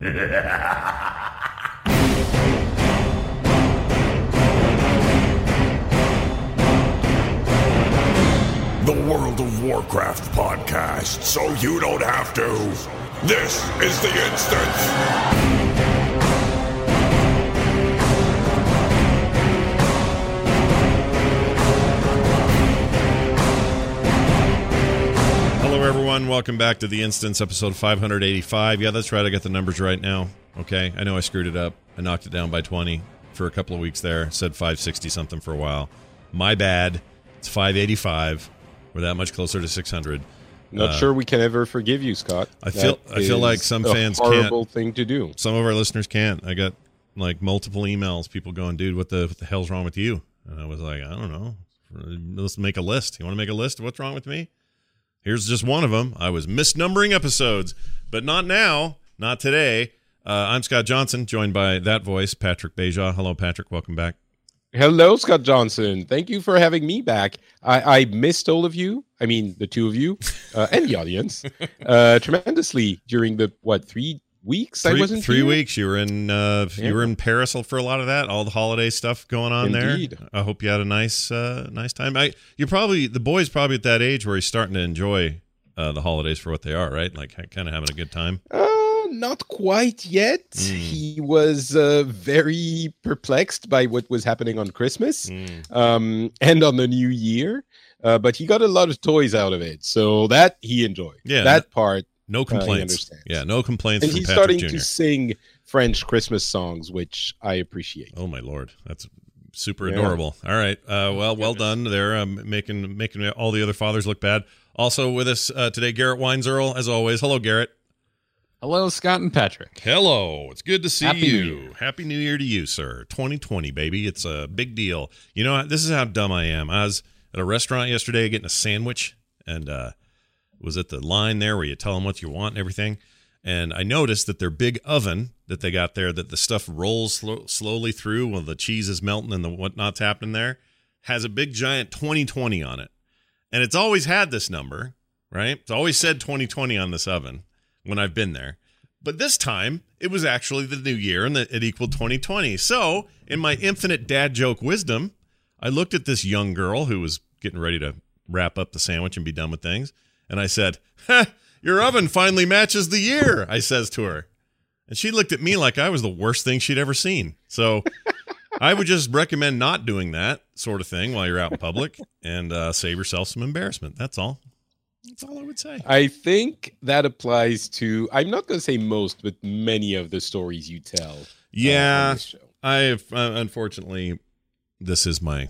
The World of Warcraft podcast, so you don't have to. This is the instance. Hello, everyone. Welcome back to the instance, episode 585. Yeah, that's right. I got the numbers right now. Okay. I know I screwed it up. I knocked it down by 20 for a couple of weeks there. Said 560 something for a while. My bad. It's 585. We're that much closer to 600. Not Uh, sure we can ever forgive you, Scott. I feel- That I feel like some fans can't- horrible thing to do. Some of our listeners can't. I got like multiple emails, people going, dude, what the, what the hell's wrong with you? And I was like, I don't know. Let's make a list. You want to make a list of what's wrong with me? Here's just one of them. I was misnumbering episodes, but not now, not today. Uh, I'm Scott Johnson, joined by that voice, Patrick Beja. Hello, Patrick. Welcome back. Hello, Scott Johnson. Thank you for having me back. I, I missed all of you. I mean, the two of you uh, and the audience uh, tremendously during the what three weeks I Three, wasn't three here? weeks. You were in uh, Yeah. you were in Paris for a lot of that. All the holiday stuff going on Indeed. there. I hope you had a nice uh, nice time. I you probably the boy's probably at that age where he's starting to enjoy uh, the holidays for what they are, right? Like kind of having a good time. Uh, not quite yet. Mm. He was uh, very perplexed by what was happening on Christmas um, and on the New Year. Uh, but he got a lot of toys out of it, so that he enjoyed. Yeah, that part No complaints. understands. yeah, no complaints and from he's Patrick starting Jr. to sing French Christmas songs, which I appreciate. Oh my lord, that's super Yeah. adorable. All right, uh, well, well done there, um, making making all the other fathers look bad. Also with us uh, today, Garrett Weinzierl, as always. Hello, Garrett. Hello, Scott and Patrick. Hello, it's good to see Happy you. New Year. Happy New Year to you, sir. 2020, baby. It's a big deal. You know, this is how dumb I am. I was at a restaurant yesterday getting a sandwich and uh, was at the line there where you tell them what you want and everything. And I noticed that their big oven that they got there, that the stuff rolls slow, slowly through while the cheese is melting and the whatnot's happening there, has a big giant 2020 on it. And it's always had this number, right? It's always said 2020 on this oven when I've been there. But this time, it was actually the new year and it equaled 2020. So, in my infinite dad joke wisdom, I looked at this young girl who was getting ready to wrap up the sandwich and be done with things. And I said, "Ha, Your oven finally matches the year, I says to her. And she looked at me like I was the worst thing she'd ever seen. So, I would just recommend not doing that sort of thing while you're out in public and uh, save yourself some embarrassment. That's all. That's all I would say. I think that applies to, I'm not going to say most, but many of the stories you tell. uh, Yeah, show. I've uh, unfortunately, this is my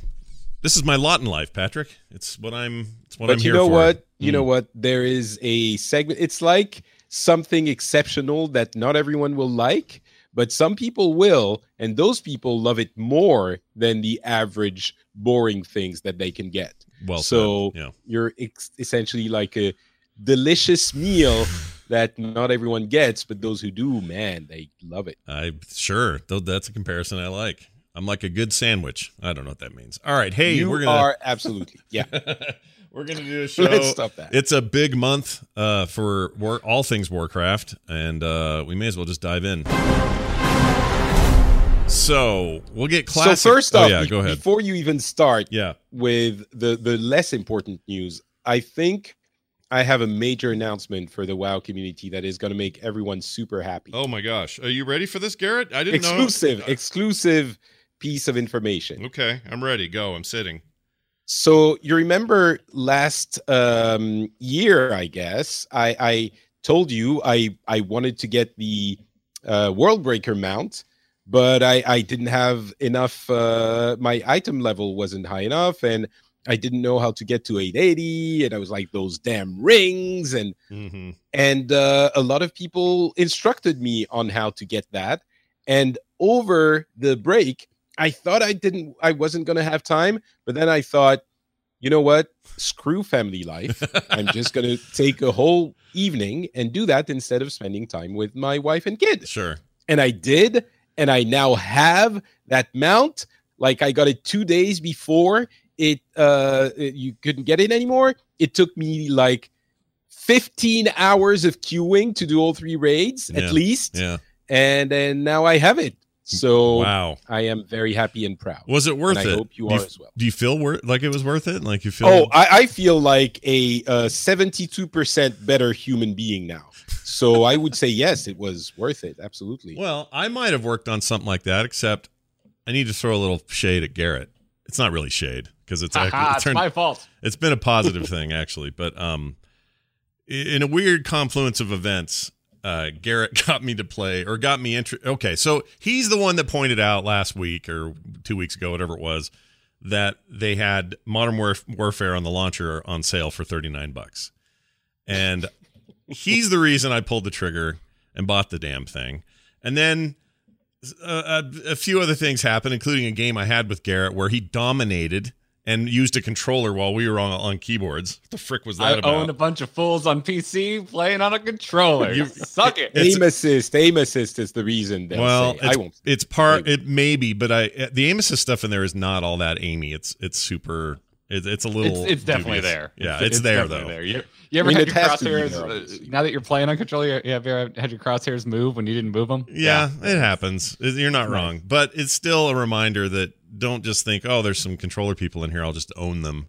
this is my lot in life, Patrick. It's what I'm. It's what but I'm here for. you know what? You Mm. know what? There is a segment. It's like something exceptional that not everyone will like, but some people will, and those people love it more than the average boring things that they can get. Well, so yeah, you're ex- essentially like a delicious meal that not everyone gets, but those who do, man, they love it. I sure. That's a comparison I like. I'm like a good sandwich. I don't know what that means. All right, hey, you we're gonna are absolutely yeah. we're gonna do a show. Let's stop that. It's a big month uh, for war, all things Warcraft, and uh, we may as well just dive in. So we'll get classic. So first oh, off, yeah, be- go ahead. before you even start, yeah, with the the less important news, I think I have a major announcement for the WoW community that is going to make everyone super happy. Oh my gosh, are you ready for this, Garrett? I didn't exclusive, know. exclusive piece of information. Okay, I'm ready. Go. I'm sitting. So you remember last um, year, I guess I, I told you I I wanted to get the uh, Worldbreaker mount, but I I didn't have enough. Uh, my item level wasn't high enough, and I didn't know how to get to 880, and I was like those damn rings, and hmm and uh, a lot of people instructed me on how to get that. And over the break, I thought I didn't, I wasn't gonna have time, but then I thought, you know what? Screw family life. I'm just gonna take a whole evening and do that instead of spending time with my wife and kid. Sure. And I did, and I now have that mount. Like I got it two days before it uh it- you couldn't get it anymore. It took me like 15 hours of queuing to do all three raids Yeah. at least. Yeah. And then now I have it. So Wow. I am very happy and proud. Was it worth and I hope you do are as well. Do you feel wor- like it was worth it? Like you feel? Oh, I, I feel like a uh, 72% better human being now. So I would say yes, it was worth it. Absolutely. Well, I might have worked on something like that, except I need to throw a little shade at Garrett. It's not really shade because it's actually, it it's my fault. it's been a positive thing actually, but um, in a weird confluence of events, uh, Garrett got me to play or got me interested. Okay, so he's the one that pointed out last week or two weeks ago, whatever it was, that they had Modern Warf- Warfare on the launcher on sale for thirty nine bucks, and he's the reason I pulled the trigger and bought the damn thing, and then. uh, A, a few other things happened, including a game I had with Garrett where he dominated and used a controller while we were on, on keyboards. What the frick was I that about? I own a bunch of fools on PC playing on a controller. You- Suck it. It's- aim assist, aim assist is the reason. They'll well, say. it's, I won't. it's part. It may be, but I the aim assist stuff in there is not all that aimy. It's it's super. It, it's a little. It's, it's definitely there. Yeah, it's, there though. There. You, you ever I mean, had your has to be crosshairs? there, uh, now that you're playing on controller, you, have you ever had your crosshairs move when you didn't move them? Yeah, it happens. You're not wrong, but it's still a reminder that don't just think, oh, there's some controller people in here. I'll just own them.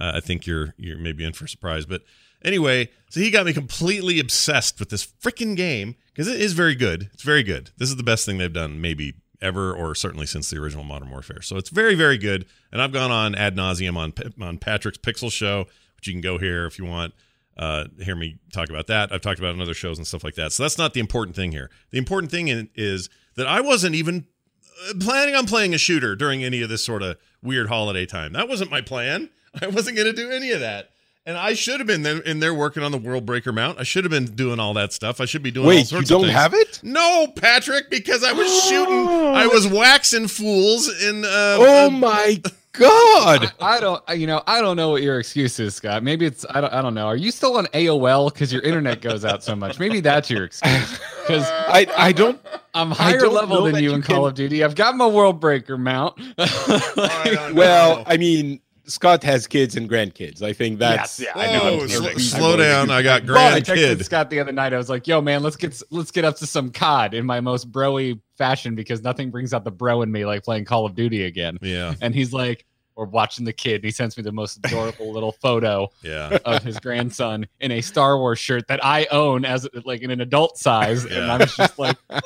Uh, I think you're you're maybe in for a surprise. But anyway, so he got me completely obsessed with this freaking game because it is very good. It's very good. This is the best thing they've done, maybe ever, or certainly since the original Modern Warfare. So it's very, very good. And I've gone on ad nauseum on on Patrick's Pixel Show, which you can go here if you want. Uh, hear me talk about that. I've talked about it on other shows and stuff like that. So that's not the important thing here. The important thing in, is that I wasn't even uh, planning on playing a shooter during any of this sort of weird holiday time. That wasn't my plan. I wasn't going to do any of that. And I should have been there, in there working on the World Breaker mount. I should have been doing all that stuff. I should be doing all Wait, you don't of things. have it? No, Patrick, because I was shooting. I was waxing fools in. Uh, Oh uh, my god! I don't, you know, I don't know what your excuse is, Scott. Maybe it's, I don't, I don't know. Are you still on AOL because your internet goes out so much? Maybe that's your excuse. Because I I don't. I'm higher don't level than that you you in Call can- of Duty. I've got my World Breaker mount. I don't Well, know. I mean, Scott has kids and grandkids. I think that's. Yes, yeah, I know. Whoa, I'm sl- oh, slow down. I got But I texted Scott the other night. I was like, "Yo, man, let's get let's get up to some COD in my most broy fashion because nothing brings out the bro in me like playing Call of Duty again." Yeah, And he's like, "We're watching the kid." And he sends me the most adorable little photo yeah. of his grandson in a Star Wars shirt that I own as like in an adult size, and I'm just like,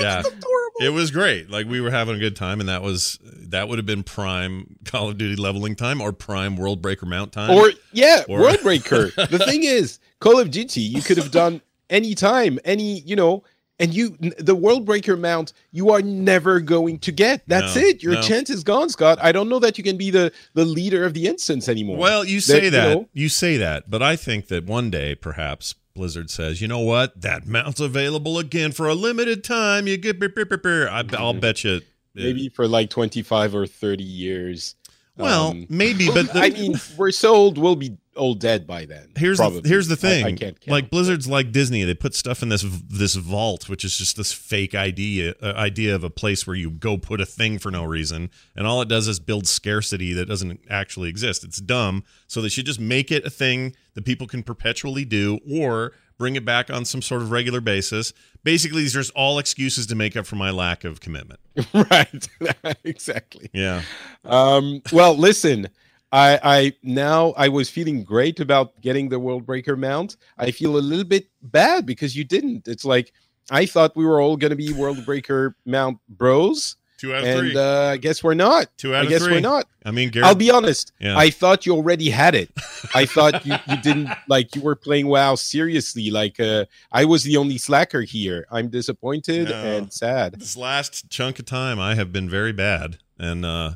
Yeah. It was great. Like we were having a good time, and that was that would have been prime Call of Duty leveling time or prime World Breaker mount time. Or yeah, Or- World Breaker. the thing is, Call of Duty, you could have done any time, any you know, and you the World Breaker mount you are never going to get. That's No, it. Your no. chance is gone, Scott. I don't know that you can be the the leader of the instance anymore. Well, you say you that. know- You say that, but I think that one day perhaps Blizzard says, "You know what? That mount's available again for a limited time. You get brr, brr, brr, brr." I, I'll bet you. maybe for like twenty five or thirty years. Well, Um, maybe, but the, I mean, we're so old, we'll be all dead by then. here's probably. the, here's the I- thing. I, can't count. like Blizzard's like Disney. They put stuff in this this vault, which is just this fake idea uh, idea of a place where you go put a thing for no reason, and all it does is build scarcity that doesn't actually exist. It's dumb. So they should just make it a thing that people can perpetually do, or bring it back on some sort of regular basis. Basically, these are just all excuses to make up for my lack of commitment. right, exactly. Yeah. Um, well, listen, I, I now I was feeling great about getting the World Breaker mount. I feel a little bit bad because you didn't. It's like I thought we were all going to be World Breaker mount bros, Two out of and three. uh, I guess we're not. Two out I of guess three. we're not. I mean, Garrett. I'll be honest. Yeah. I thought you already had it. I thought you, you didn't like you were playing WoW seriously. Like uh, I was the only slacker here. I'm disappointed No. and sad. this last chunk of time I have been very bad and uh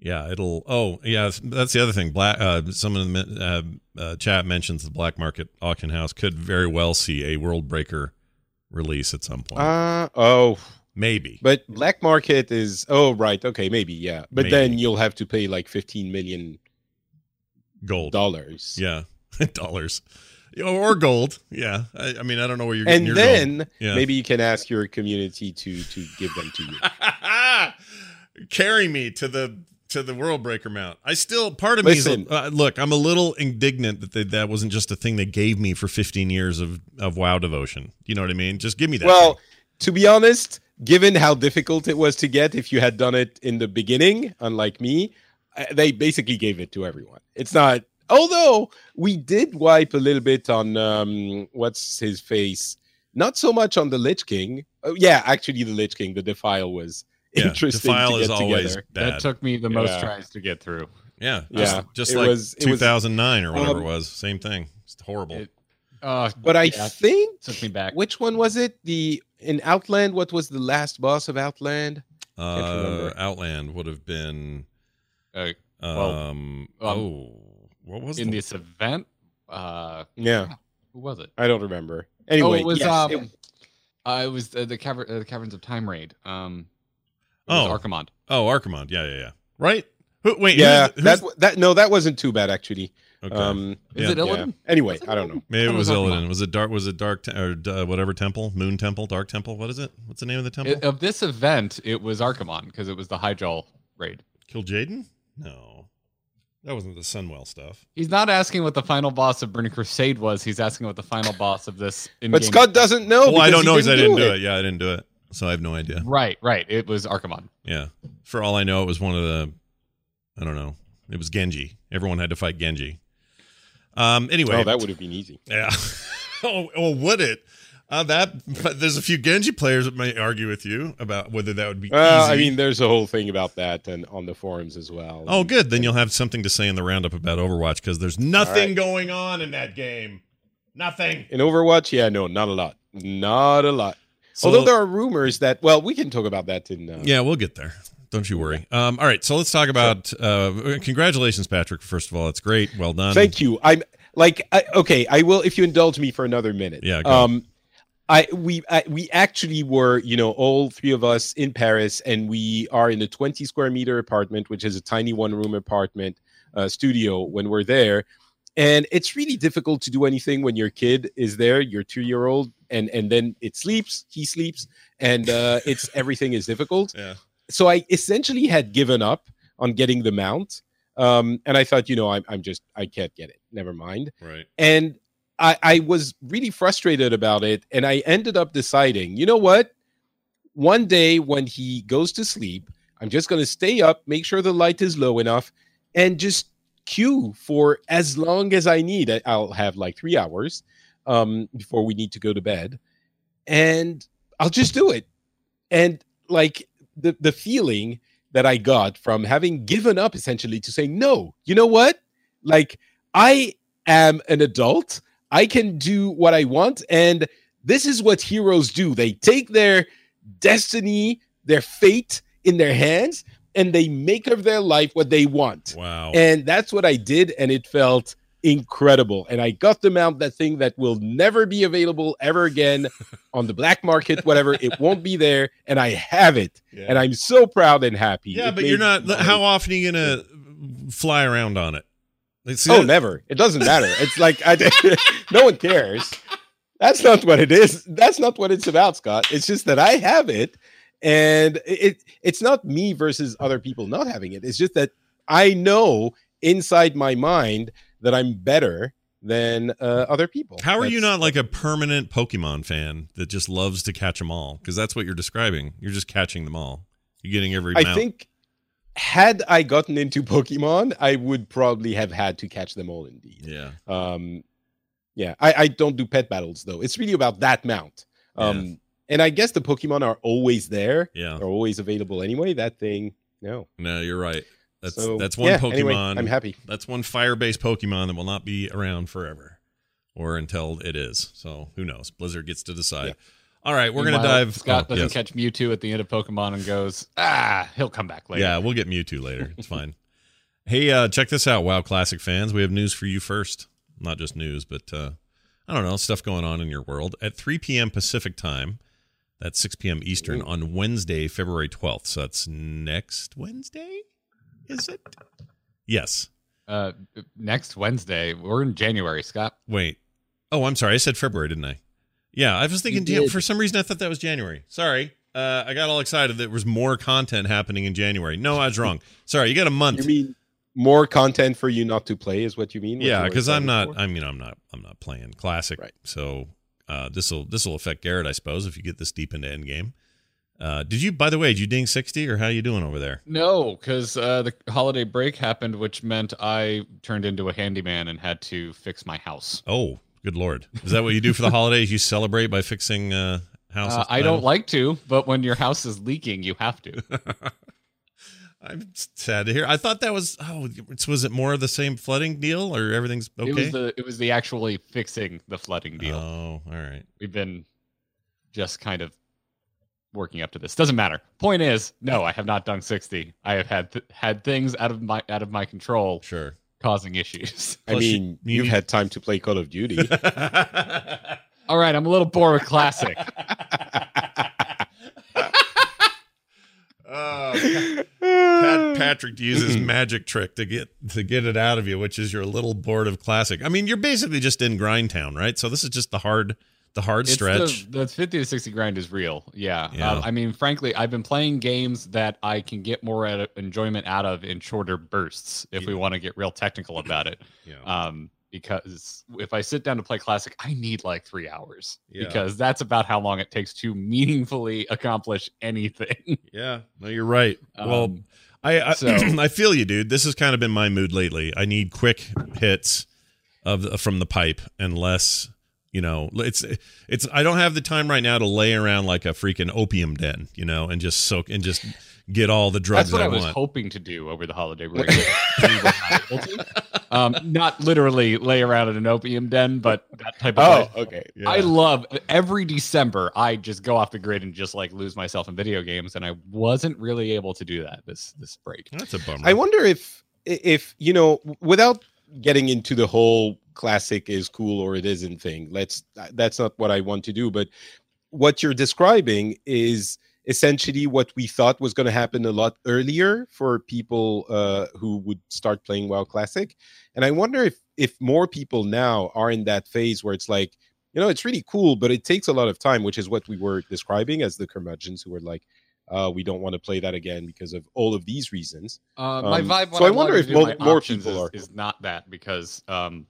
Yeah, it'll. Oh, yeah, that's the other thing. Black. Uh, some of the uh, uh, chat mentions the black market auction house could very well see a World Breaker release at some point. Uh oh, Maybe. but black market is oh right, okay, maybe yeah, but Maybe. then you'll have to pay like fifteen million Gold. dollars. Yeah, dollars. Or gold. Yeah. I, I mean, I don't know where you're and getting your then gold. Yeah. maybe you can ask your community to to give them to you. carry me to the to the world breaker mount. I still part of me is uh, look. I'm a little indignant that they, that wasn't just a thing they gave me for 15 years of of WoW devotion. You know what I mean? Just give me that. Well, thing. to be honest, given how difficult it was to get, if you had done it in the beginning, unlike me, uh, they basically gave it to everyone. It's not. Although we did wipe a little bit on um, what's his face, not so much on the Lich King. Oh, yeah, actually, the Lich King, the Defile was yeah, interesting Defile to is always together. bad. That took me the most Yeah. tries to get through. yeah, just, Yeah, just it like was- it was- 2009 or whatever um, it was. Same thing. It's horrible. It- Uh, But I yeah, think took me back. which one was it? The in Outland. What was the last boss of Outland? uh, remember. Outland would have been. Uh, Well, Um. um, oh, what was in the, this event, uh, Yeah, who was it? I don't remember. Anyway, oh, it was yes, um, it- uh, it was the the, caver- uh, the caverns of time raid. Um, it Oh. was Archimonde. Oh, Archimonde. Yeah, yeah, yeah. Right. Who, wait. yeah, who's, that who's, that no, that wasn't too bad actually. okay. Um, Is Yeah. it yeah. Illidan? Anyway, it I don't know. Maybe it was thought was Illidan. Was it dark? Was it dark te- or uh, whatever temple? Moon temple? Dark temple? What is it? What's the name of the temple? It- of this event, it was Archimonde because it was the Hyjal raid. Kill Jaden? No, that wasn't the Sunwell stuff. He's not asking what the final boss of Burning Crusade was. He's asking what the final boss of this. But in-game- Scott doesn't know. well, I don't he know because I didn't didn't do it. Yeah, I didn't do it, so I have no idea. Right, right. It was Archimonde. Yeah, for all I know, it was one of the. I don't know. It was Genji. Everyone had to fight Genji. Um. Anyway, Oh, that would have been easy. Yeah. oh, oh, would it? Uh, that but there's a few Genji players that may argue with you about whether that would be Well, easy. I mean, there's a whole thing about that and on the forums as well. oh, good. Then you'll have something to say in the roundup about Overwatch because there's nothing right. going on in that game. Nothing. In Overwatch, yeah, no, not a lot, not a lot. So, Although there are rumors that, well, we can talk about that in. Uh, yeah, we'll get there. Don't you worry. Um, all right, so let's talk about. Uh, congratulations, Patrick. First of all, it's great. Well done. Thank you. I'm like, I, okay, I will if you indulge me for another minute. Yeah. Um, I we I, we actually were, you know, all three of us in Paris, and we are in a 20 square meter apartment, which is a tiny one room apartment uh, studio. When we're there, and it's really difficult to do anything when your kid is there, your two year old, and and then it sleeps, he sleeps, and uh, it's everything is difficult Yeah. so I essentially had given up on getting the mount. Um, and I thought, you know, I'm, I'm just, I can't get it. Never mind. Right. And I, I was really frustrated about it. And I ended up deciding, you know what? One day when he goes to sleep, I'm just going to stay up, make sure the light is low enough, and just queue for as long as I need. I'll have like three hours um, before we need to go to bed. And I'll just do it. And like the, the feeling that I got from having given up essentially to say no, you know what? Like, I am an adult. I can do what I want. And this is what heroes do they take their destiny, their fate in their hands, and they make of their life what they want. Wow. And that's what I did. And it felt incredible. And I got the mount, that thing that will never be available ever again on the black market, whatever. It won't be there. And I have it. yeah. And I'm so proud and happy. yeah, It but you're not. How often are you gonna fly around on it? See Oh, never. It doesn't matter. It's like I, no one cares. That's not what it is. That's not what it's about, Scott. It's just that I have it, and it it's not me versus other people not having it. It's just that I know inside my mind that I'm better than uh, other people. How are you not like a permanent Pokemon fan that just loves to catch them all? Because that's what you're describing. You're just catching them all. You're getting every. I mount. think had I gotten into Pokemon, I would probably have had to catch them all. Indeed. Yeah. Um, yeah, I, I don't do pet battles though. It's really about that mount. Um, and I guess the Pokemon are always there. Yeah. They're always available anyway. That thing, no. No, you're right. That's So, that's one yeah, Pokemon. anyway, I'm happy. That's one fire-based Pokemon that will not be around forever, or until it is. So who knows? Blizzard gets to decide. All right, we're gonna dive. Scott oh, doesn't yes. catch Mewtwo at the end of Pokemon and goes, ah, he'll come back later. Yeah, we'll get Mewtwo later. It's fine. Hey, uh, check this out, WoW Classic fans. We have news for you first. Not just news, but uh, I don't know stuff going on in your world at 3 p.m. Pacific time. That's 6 p.m. Eastern on Wednesday, February 12th. So that's next Wednesday. Is it? Yes. Uh, next Wednesday, we're in January, Scott. Wait. Oh, I'm sorry. I said February, didn't I? Yeah, I was thinking. You Damn, for some reason, I thought that was January. Sorry. Uh, I got all excited that there was more content happening in January. No, I was wrong. Sorry, you got a month. You mean more content for you not to play is what you mean? What yeah, because I'm not. for? I mean, I'm not. I'm not playing classic. Right. So uh, this will this will affect Garrett, I suppose, if you get this deep into Endgame. Uh, did you, by the way, did you ding sixty or how you doing over there? No, because uh, the holiday break happened, which meant I turned into a handyman and had to fix my house. Oh, good lord! Is that what you do for the holidays? You celebrate by fixing uh, houses? Uh, I don't like to, but when your house is leaking, you have to. I'm sad to hear. I thought that was. Oh, was it more of the same flooding deal, or everything's okay? It was the it was the actually fixing the flooding deal. Oh, all right. We've been just kind of working up to this. Doesn't matter. Point is, no, I have not done 60. I have had th- had things out of my out of my control Sure. causing issues. I Plus mean, you you, have had time to play Call of Duty. All right, I'm a little bored with classic. oh, Pat, Patrick uses magic trick to get to get it out of you, which is you're a little bored of classic. I mean, you're basically just in grind town, right? So this is just the hard, the hard It's stretch. The, the 50 to 60 grind is real. Yeah. Yeah. Uh, I mean, frankly, I've been playing games that I can get more at enjoyment out of in shorter bursts if we want to get real technical about it. yeah. Um, because if I sit down to play classic, I need like three hours Yeah. because that's about how long it takes to meaningfully accomplish anything. yeah. No, you're right. well, Um, I I, so- I feel you, dude. This has kind of been my mood lately. I need quick hits of the, from the pipe and less. You know, it's it's. I don't have the time right now to lay around like a freaking opium den, you know, and just soak and just get all the drugs That's what I, I, was want. hoping to do over the holiday break. Not um, not literally lay around in an opium den, but that type of. oh, life. okay. Yeah. I love every December. I just go off the grid and just like lose myself in video games, and I wasn't really able to do that this this break. That's a bummer. I wonder if if you know without getting into the whole classic is cool or it isn't thing. Let's that's not what I want to do, but what you're describing is essentially what we thought was going to happen a lot earlier for people uh, who would start playing WoW Classic, and I wonder if if more people now are in that phase where it's like, you know, it's really cool, but it takes a lot of time, which is what we were describing as the curmudgeons who were like, uh, we don't want to play that again because of all of these reasons. Uh, my Um, vibe. so I wonder if into mo- more people is, are- is not that because um,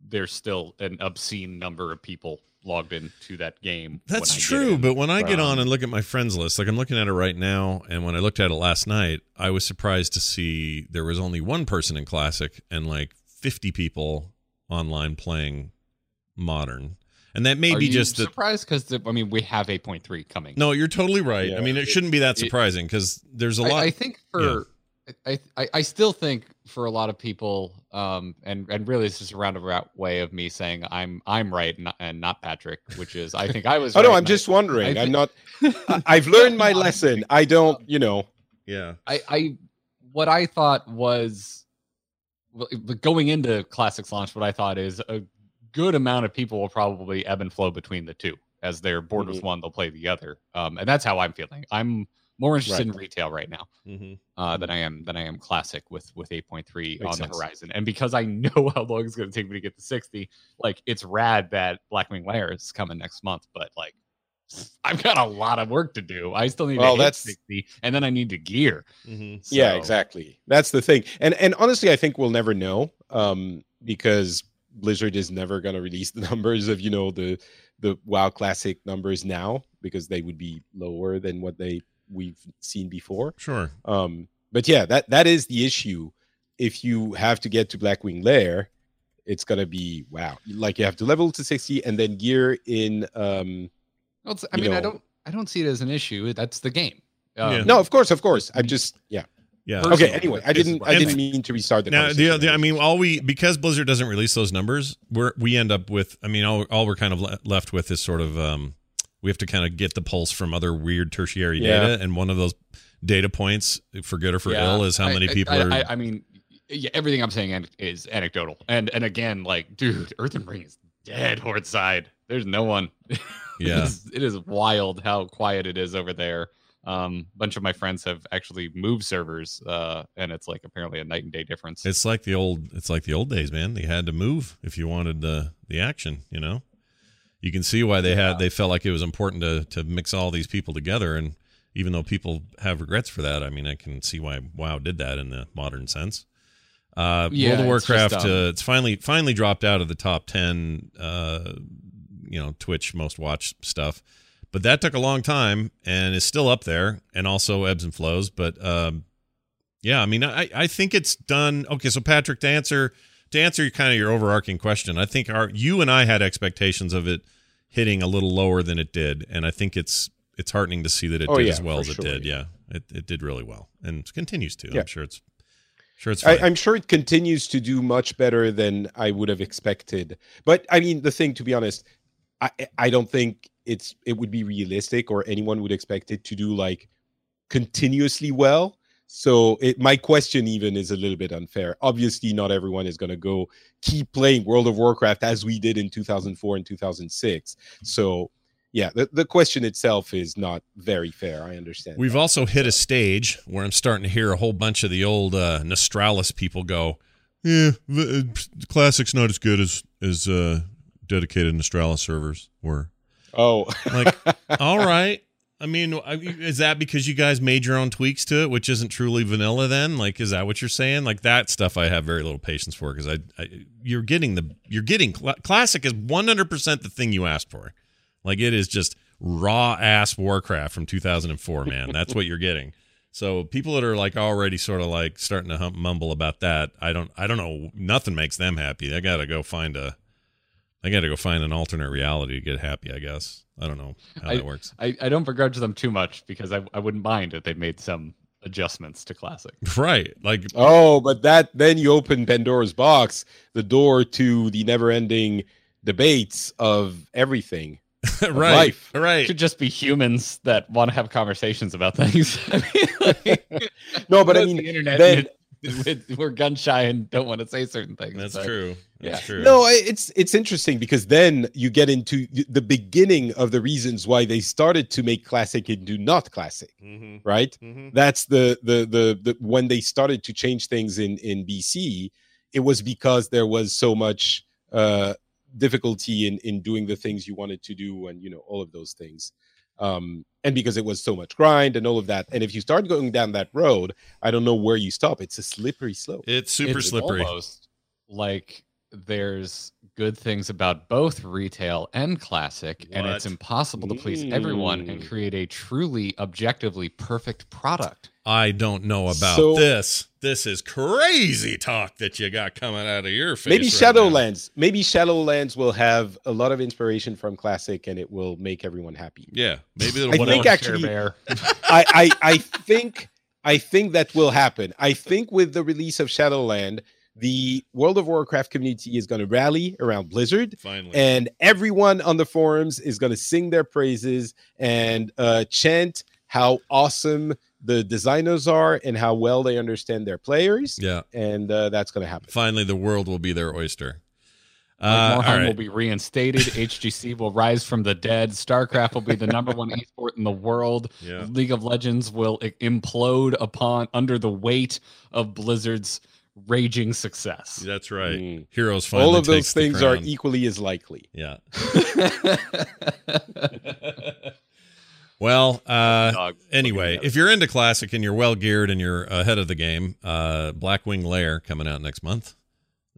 there's still an obscene number of people logged into that game. That's when I get true, in. but when I get on and look at my friends list, like I'm looking at it right now, and when I looked at it last night, I was surprised to see there was only one person in Classic and like 50 people online playing Modern, and that may Are be you just that. surprised because I mean we have 8.3 coming. No, you're totally right. Yeah. I mean, it shouldn't be that surprising because there's a I, lot. I think for I, I I still think for a lot of people, um, and and really it's just a roundabout way of me saying I'm I'm right and not, and not Patrick, which is I think I was. Oh no, I'm and I- just wondering. I I'm not. I- I've learned my lesson. I don't. You know. yeah, I, I what I thought was going into classics launch. What I thought is a good amount of people will probably ebb and flow between the two. As they're bored with Mhm. one, they'll play the other, um, and that's how I'm feeling. I'm more interested in retail right now hmm uh, than I am than I am classic with with 8.3 on Makes the horizon. And because I know how long it's going to take me to get to 60, like it's rad that Blackwing Lair is coming next month, but like I've got a lot of work to do. I still need Well, to hit that's- 60, and then I need to gear. hmm Yeah, exactly. That's the thing. And and honestly, I think we'll never know um, because Blizzard is never going to release the numbers of you know the the WoW Classic numbers now because they would be lower than what they we've seen before. Sure. Um, but yeah, that that is the issue. If you have to get to Blackwing Lair, it's gonna be wow. Like you have to level to sixty and then gear in. Um, Well, I you mean, I don't, I don't see it as an issue. That's the game. Um, Yeah. no, of course, of course. I'm just yeah. Yeah. Okay. Anyway, I didn't. I didn't mean to restart the. Now, the, conversation. the, I mean, all we because Blizzard doesn't release those numbers, we're we end up with. I mean, all, all we're kind of le- left with is sort of um, We have to kind of get the pulse from other weird tertiary Yeah. data, and one of those data points, for good or for Yeah. ill, is how I- many people I, are. I, I mean, yeah, everything I'm saying is anecdotal, and and again, like, dude, Earthen Ring is dead horde side. There's no one. Yeah. it, is, it is wild how quiet it is over there. Um, a bunch of my friends have actually moved servers, uh, and it's like apparently a night and day difference. It's like the old. It's like the old days, man. They had to move if you wanted the the action. You know, you can see why they had. They felt like it was important to to mix all these people together. And even though people have regrets for that, I mean, I can see why WoW did that in the modern sense. Uh, Yeah, World of it's just, Warcraft. um, uh, it's finally finally dropped out of the top ten. Uh, you know, Twitch most watched stuff. But that took a long time and is still up there, and also ebbs and flows. But um, yeah, I mean, I, I think it's done. Okay, so Patrick, to answer to answer kind of your overarching question, I think our you and I had expectations of it hitting a little lower than it did, and I think it's it's heartening to see that it Oh, did yeah, as well as it sure, did. yeah. It, it did really well and continues to. Yeah. I'm sure it's sure it's I. I'm sure it continues to do much better than I would have expected. But I mean, the thing, to be honest, I I don't think it's it would be realistic or anyone would expect it to do like continuously well. So it my question even is a little bit unfair. Obviously, not everyone is going to go keep playing World of Warcraft as we did in 2004 and 2006. So yeah, the, the question itself is not very fair. I understand. We've also hit a stage where I'm starting to hear a whole bunch of the old uh, Nostalrius people go, "Yeah, the, uh, Classic's not as good as as uh, dedicated Nostalrius servers were." oh, Like, all right. I mean, is that because you guys made your own tweaks to it, which isn't truly vanilla? Then, like, is that what you're saying? Like that stuff, I have very little patience for because I, I, you're getting the, you're getting cl- classic is 100 percent the thing you asked for. Like it is just raw ass Warcraft from 2004, man. That's what you're getting. So people that are like already sort of like starting to hum- mumble about that, I don't, I don't know. Nothing makes them happy. I gotta go find a, I gotta go find an alternate reality to get happy. I guess I don't know how I- that works. I, I don't begrudge them too much because I, I wouldn't mind if they made some adjustments to classic. Right. Like Oh, but that then you open Pandora's box, the door to the never-ending debates of everything. right. life. It Right. could just be humans that want to have conversations about things. I mean, like, No, but I mean, the internet then- we're gun shy and don't want to say certain things. That's but- true. That's yeah. true. No, it's it's interesting because then you get into the- the beginning of the reasons why they started to make classic into not classic, Mm-hmm. right? Mm-hmm. That's the the the, the when they started to change things in in BC, it was because there was so much uh difficulty in in doing the things you wanted to do and you know all of those things. Um and because it was so much grind and all of that. And if you start going down that road, I don't know where you stop. It's a slippery slope. It's super It's slippery. Almost like there's good things about both retail and classic, and it's impossible to please everyone and Mm. create a truly objectively perfect product. I don't know about So- this. This is crazy talk that you got coming out of your face. maybe right now. Shadowlands. Maybe Shadowlands will have a lot of inspiration from classic, and it will make everyone happy. Yeah. Maybe it'll I think actually- Bear. I, I I think I think that will happen. I think with the release of Shadowland, the World of Warcraft community is going to rally around Blizzard. finally. And everyone on the forums is going to sing their praises and uh, chant how awesome the designers are and how well they understand their players. yeah. And uh, that's going to happen. Finally, the world will be their oyster. Like Uh, all Morhaime will be reinstated. HGC will rise from the dead. StarCraft will be the number one esport in the world. Yeah. League of Legends will implode upon under the weight of Blizzard's raging success. That's right. Mm. Heroes finally All of those takes the things are equally as likely. Yeah. well, uh, anyway, if you're into classic and you're well geared and you're ahead of the game, uh, Blackwing Lair coming out next month.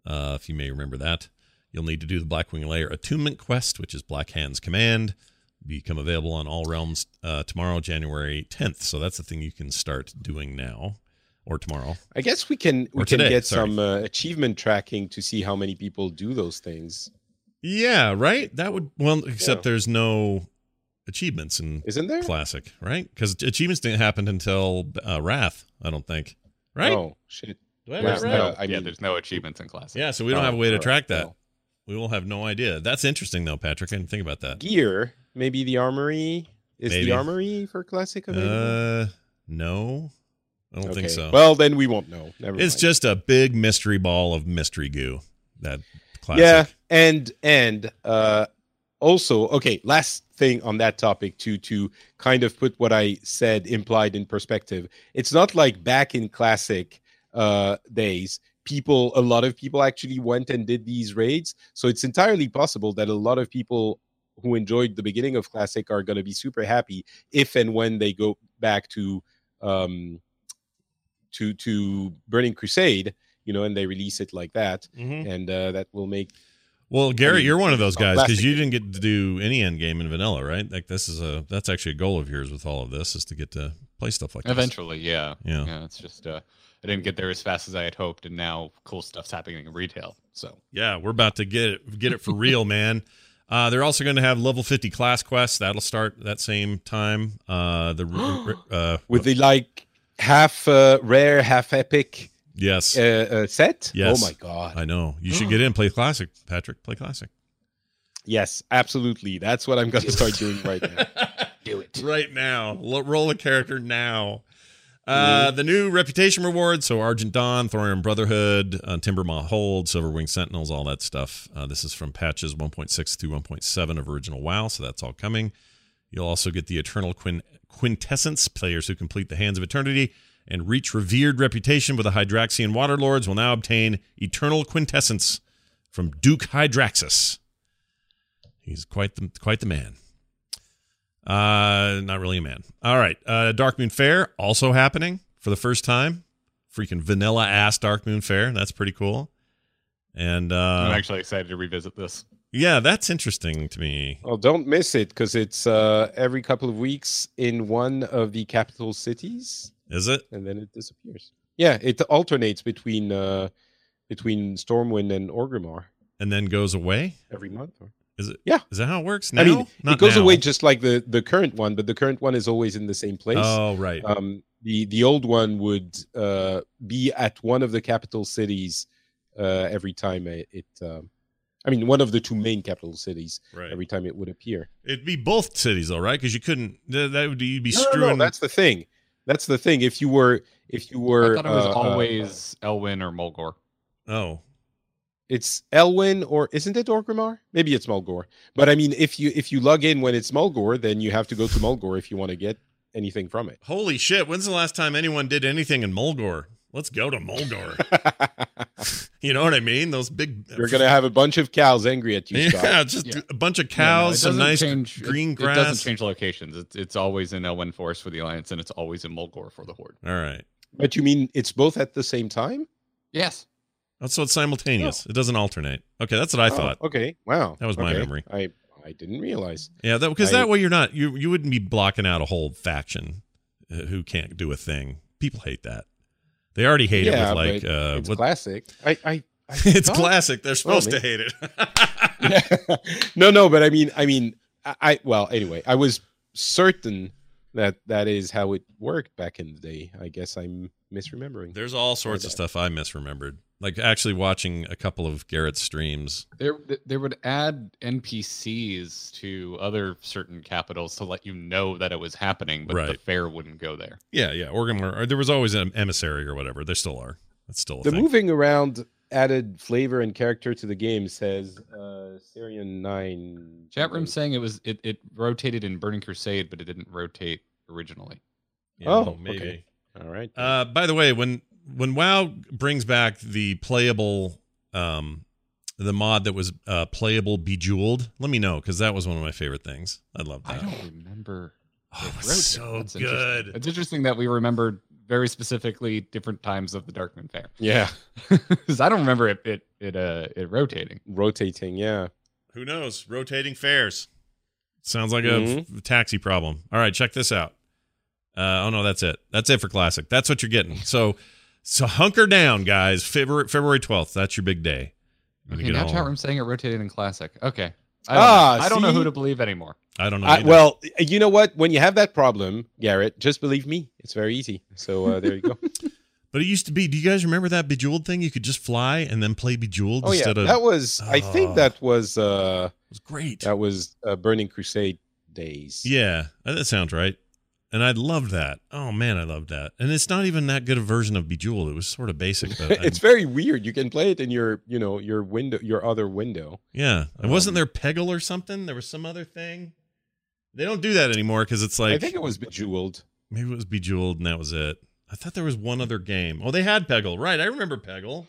Uh, if you may remember that, you'll need to do the Blackwing Lair attunement quest, which is Blackhand's command. Become available on all realms uh, tomorrow, January 10th. So that's the thing you can start doing now or tomorrow. I guess we can we Or can get sorry. some uh, achievement tracking to see how many people do those things. Yeah, right. That would well, except Yeah. there's no achievements in Isn't there? classic, right? Because achievements didn't happen until uh, Wrath, I don't think. Right? Oh shit! Do I have There's right? no, I yeah, there's no achievements in classic. Yeah, so we don't Oh, have a way to track that. well. We will have no idea. That's interesting though, Patrick. I didn't think about that. Gear Maybe the Armory is Maybe. the Armory for classic available. Uh, no, I don't think so. Well, then we won't know. Never it's mind. just a big mystery ball of mystery goo. That classic. yeah, and and uh, also okay. Last thing on that topic to to kind of put what I said implied in perspective. It's not like back in classic uh, days. People, a lot of people actually went and did these raids. So it's entirely possible that a lot of people who enjoyed the beginning of classic are going to be super happy if and when they go back to um to to burning crusade you know and they release it like that Mhm. and uh that will make Well, Garrett, mean, you're one of those guys because you didn't get to do any end game in vanilla, right? Like this is a that's actually a goal of yours with all of this is to get to play stuff like this. Eventually, yeah. Yeah. Yeah, it's just uh I didn't get there as fast as I had hoped, and now cool stuff's happening in retail. So Yeah, we're about to get it get it for real, man. Uh, they're also going to have level 50 class quests. That'll start that same time. Uh, the uh, with the like half uh, rare half epic yes, uh, uh, set Yes. oh my god I know. You should get in play classic, Patrick. Play classic. yes absolutely that's what i'm gonna start doing right now do it. right now. Lo- roll a character now. Uh, the new reputation rewards. So Argent Dawn, Thorium Brotherhood, uh, Timbermaw Hold, Silverwing Sentinels, all that stuff. Uh, this is from patches 1.6 through 1.7 of original WoW. So that's all coming. You'll also get the Eternal Quin- Quintessence. Players who complete the Hands of Eternity and reach revered reputation with the Hydraxian Waterlords will now obtain Eternal Quintessence from Duke Hydraxus. He's quite the quite the man. Uh, not really a man. All right. Uh, Darkmoon Faire also happening for the first time. Freaking vanilla ass Darkmoon Faire. That's pretty cool. And I'm uh, actually excited to revisit this. Yeah, that's interesting to me. well don't miss it because it's uh every couple of weeks in one of the capital cities Is it? and then it disappears yeah it alternates between uh between stormwind and orgrimmar And then goes away? every month or Is it? Yeah. Is that how it works now? I mean, Not it goes now. away just like the the current one, but the current one is always in the same place. Oh, right. Um, the the old one would uh, be at one of the capital cities uh, every time it. it um, I mean, one of the two main capital cities right. every time it would appear. It'd be both cities though, right? Because you couldn't. That that would you'd be No, no, screwing. no, that's the thing. That's the thing. If you were, if you were, I were, thought it was uh, uh, always Elwynn or Mulgore. oh, it's Elwynn or isn't it Orgrimmar? Maybe it's Mulgore. But I mean, if you if you log in when it's Mulgore, then you have to go to Mulgore if you want to get anything from it. holy shit! When's the last time anyone did anything in Mulgore? Let's go to Mulgore. you know what I mean? Those big. You're gonna have a bunch of cows angry at you, Scott. Yeah, just Yeah. a bunch of Yeah, no, cows, some nice change, green it, grass. It doesn't change locations. It's it's always in Elwynn Forest for the Alliance, and it's always in Mulgore for the Horde. All right. But you mean it's both at the same time? Yes. That's so it's simultaneous. It doesn't alternate. Okay, that's what I Oh, thought. okay. Wow. That was my memory. I I didn't realize. Yeah, that because that way you're not you you wouldn't be blocking out a whole faction uh, who can't do a thing. People hate that. They already hate yeah, it with like uh it's what, classic. I I, I it's thought- classic. They're supposed to hate it. no, no, but I mean, I mean, I, I well, anyway, I was certain that that is how it worked back in the day. I guess I'm misremembering. There's all sorts of stuff I misremembered. Like actually watching a couple of Garrett's streams. There, they would add NPCs to other certain capitals to let you know that it was happening, but the fair wouldn't go there. Yeah, yeah. Oregon, or there was always an emissary or whatever. There still are. That's still a the thing. moving around added flavor and character to the game, says uh, Syrian Nine. Chat room saying it was it, it rotated in Burning Crusade, but it didn't rotate originally. Yeah, Oh, maybe. okay. All right. Uh, by the way, when when WoW brings back the playable, um, the mod that was uh, playable Bejeweled, let me know because that was one of my favorite things. I love that. I don't remember. Oh, it it was rotated. so That's interesting. good. It's interesting that we remembered very specifically different times of the Darkmoon Faire yeah, because I don't remember it it it uh it rotating. rotating. Yeah. Who knows? Rotating fairs. Sounds like Mhm. a f- taxi problem. All right, check this out. Uh, oh no, that's it. That's it for classic. That's what you're getting. So, so hunker down, guys. February February twelfth. That's your big day. I'm Okay, get now chat room saying it rotated in classic. Okay. I don't, Ah, know. I don't know who to believe anymore. I don't know. I, well, you know what? When you have that problem, Garrett, just believe me. It's very easy. So uh, there you go. but it used to be. Do you guys remember that Bejeweled thing? You could just fly and then play Bejeweled oh yeah, of. that was. I Oh. think that was. uh it was great. That was uh, Burning Crusade days. Yeah, that sounds right. And I loved that. Oh man, I loved that. And it's not even that good a version of Bejeweled. It was sort of basic, but it's very weird. You can play it in your, you know, your window, your other window. yeah. And wasn't um, there Peggle or something? There was some other thing. They don't do that anymore because it's like I think it was Bejeweled. maybe it was Bejeweled and that was it. I thought there was one other game. Oh, they had Peggle. Right. I remember Peggle.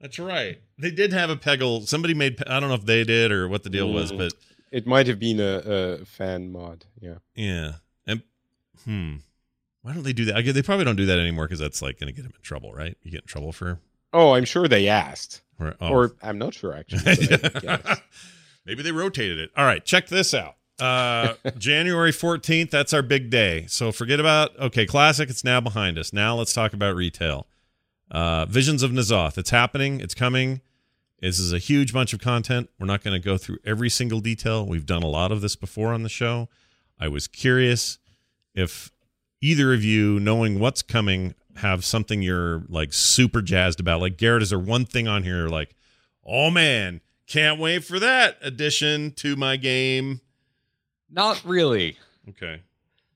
That's right. They did have a Peggle. Somebody made. I don't know if they did or what the deal was, Mm. but It might have been a, a fan mod. Yeah. yeah. Hmm, why don't they do that? I guess they probably don't do that anymore because that's like going to get them in trouble, right? You get in trouble for. Oh, I'm sure they asked, Or, oh. or I'm not sure actually. Maybe they rotated it. All right, check this out. Uh, January 14th, that's our big day. So forget about, okay, Classic, it's now behind us. Now let's talk about retail. Uh, Visions of N'Zoth, it's happening, it's coming. This is a huge bunch of content. We're not going to go through every single detail. We've done a lot of this before on the show. I was curious if either of you, knowing what's coming, have something you're like super jazzed about. Like, Garrett, is there one thing on here like, oh man, can't wait for that addition to my game? Not really. Okay.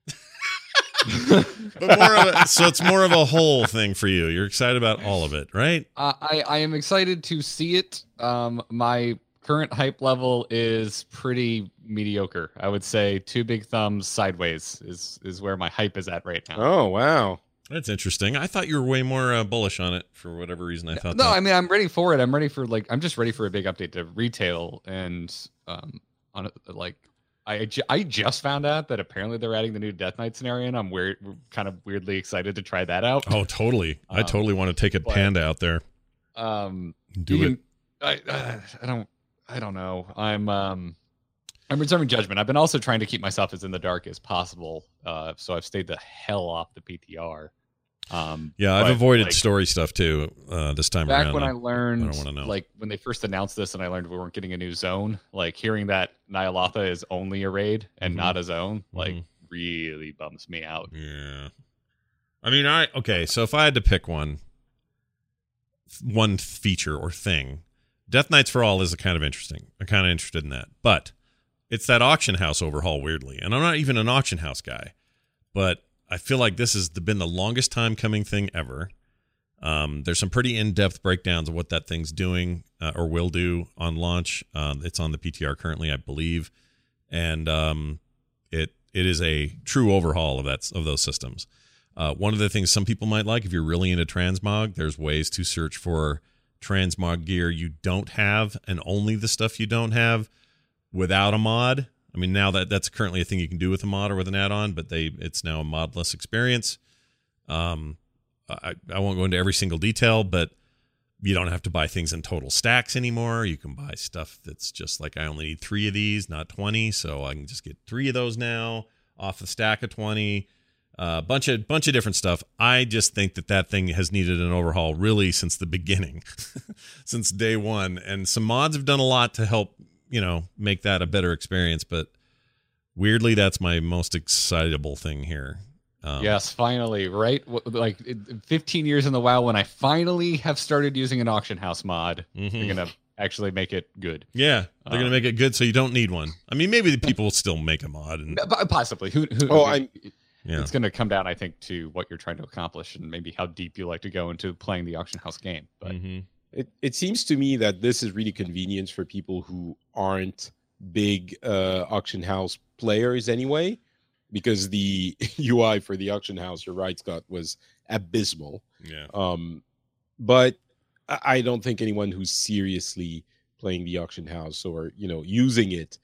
but more of a, so it's more of a whole thing for you. You're excited about all of it, right? Uh, I I am excited to see it. Um, my current hype level is pretty mediocre. I would say two big thumbs sideways is is where my hype is at right now. oh wow. That's interesting. I thought you were way more uh, bullish on it for whatever reason. I thought no, that. I mean I'm ready for it. I'm ready for like I'm just ready for a big update to retail and um on a- like I I just found out that apparently they're adding the new Death Knight scenario and I'm weird kind of weirdly excited to try that out. oh, totally. I Um, totally want to take a but- panda out there. Um Do it. can- I, uh, I don't I don't know. I'm um I'm reserving judgment. I've been also trying to keep myself as in the dark as possible. Uh so I've stayed the hell off the PTR. Um Yeah, I've avoided like, story stuff too uh, this time back around. Back when I I- learned wanna know. like when they first announced this and I learned we weren't getting a new zone, like hearing that Ny'alotha is only a raid and Mhm. not a zone, like Mhm. really bums me out. Yeah. I mean, I okay. So if I had to pick one, one feature or thing, Death Knights for All is kind of interesting. I'm kind of interested in that, but it's that auction house overhaul weirdly, and I'm not even an auction house guy, but I feel like this has been the longest time coming thing ever. Um, there's some pretty in-depth breakdowns of what that thing's doing uh, or will do on launch. Um, it's on the PTR currently, I believe, and um, it it is a true overhaul of that of those systems. Uh, one of the things some people might like, if you're really into transmog, there's ways to search for transmog gear you don't have and only the stuff you don't have without a mod. I mean, now that that's currently a thing you can do with a mod or with an add-on, but they it's now a modless experience. Um, I, I won't go into every single detail, but you don't have to buy things in total stacks anymore. You can buy stuff that's just like I only need three of these, not twenty, so I can just get three of those now off the stack of twenty. A uh, bunch of bunch of different stuff. I just think that that thing has needed an overhaul really since the beginning, since day one. And some mods have done a lot to help you know make that a better experience. But weirdly, that's my most excitable thing here. Um, yes, finally, right? Like 15 years in the WoW, when I finally have started using an auction house mod, mhm. they're gonna actually make it good. Yeah, they're gonna Um, make it good, so you don't need one. I mean, maybe the people will still make a mod, and B- b- Possibly. Who? who Oh, who- I'm- yeah, It's going to come down, I think, to what you're trying to accomplish and maybe how deep you like to go into playing the auction house game. But Mhm. It it seems to me that this is really convenience for people who aren't big uh, auction house players anyway, because the UI for the auction house, you're right, Scott, was abysmal. yeah, Um, but I I don't think anyone who's seriously playing the auction house or you know using it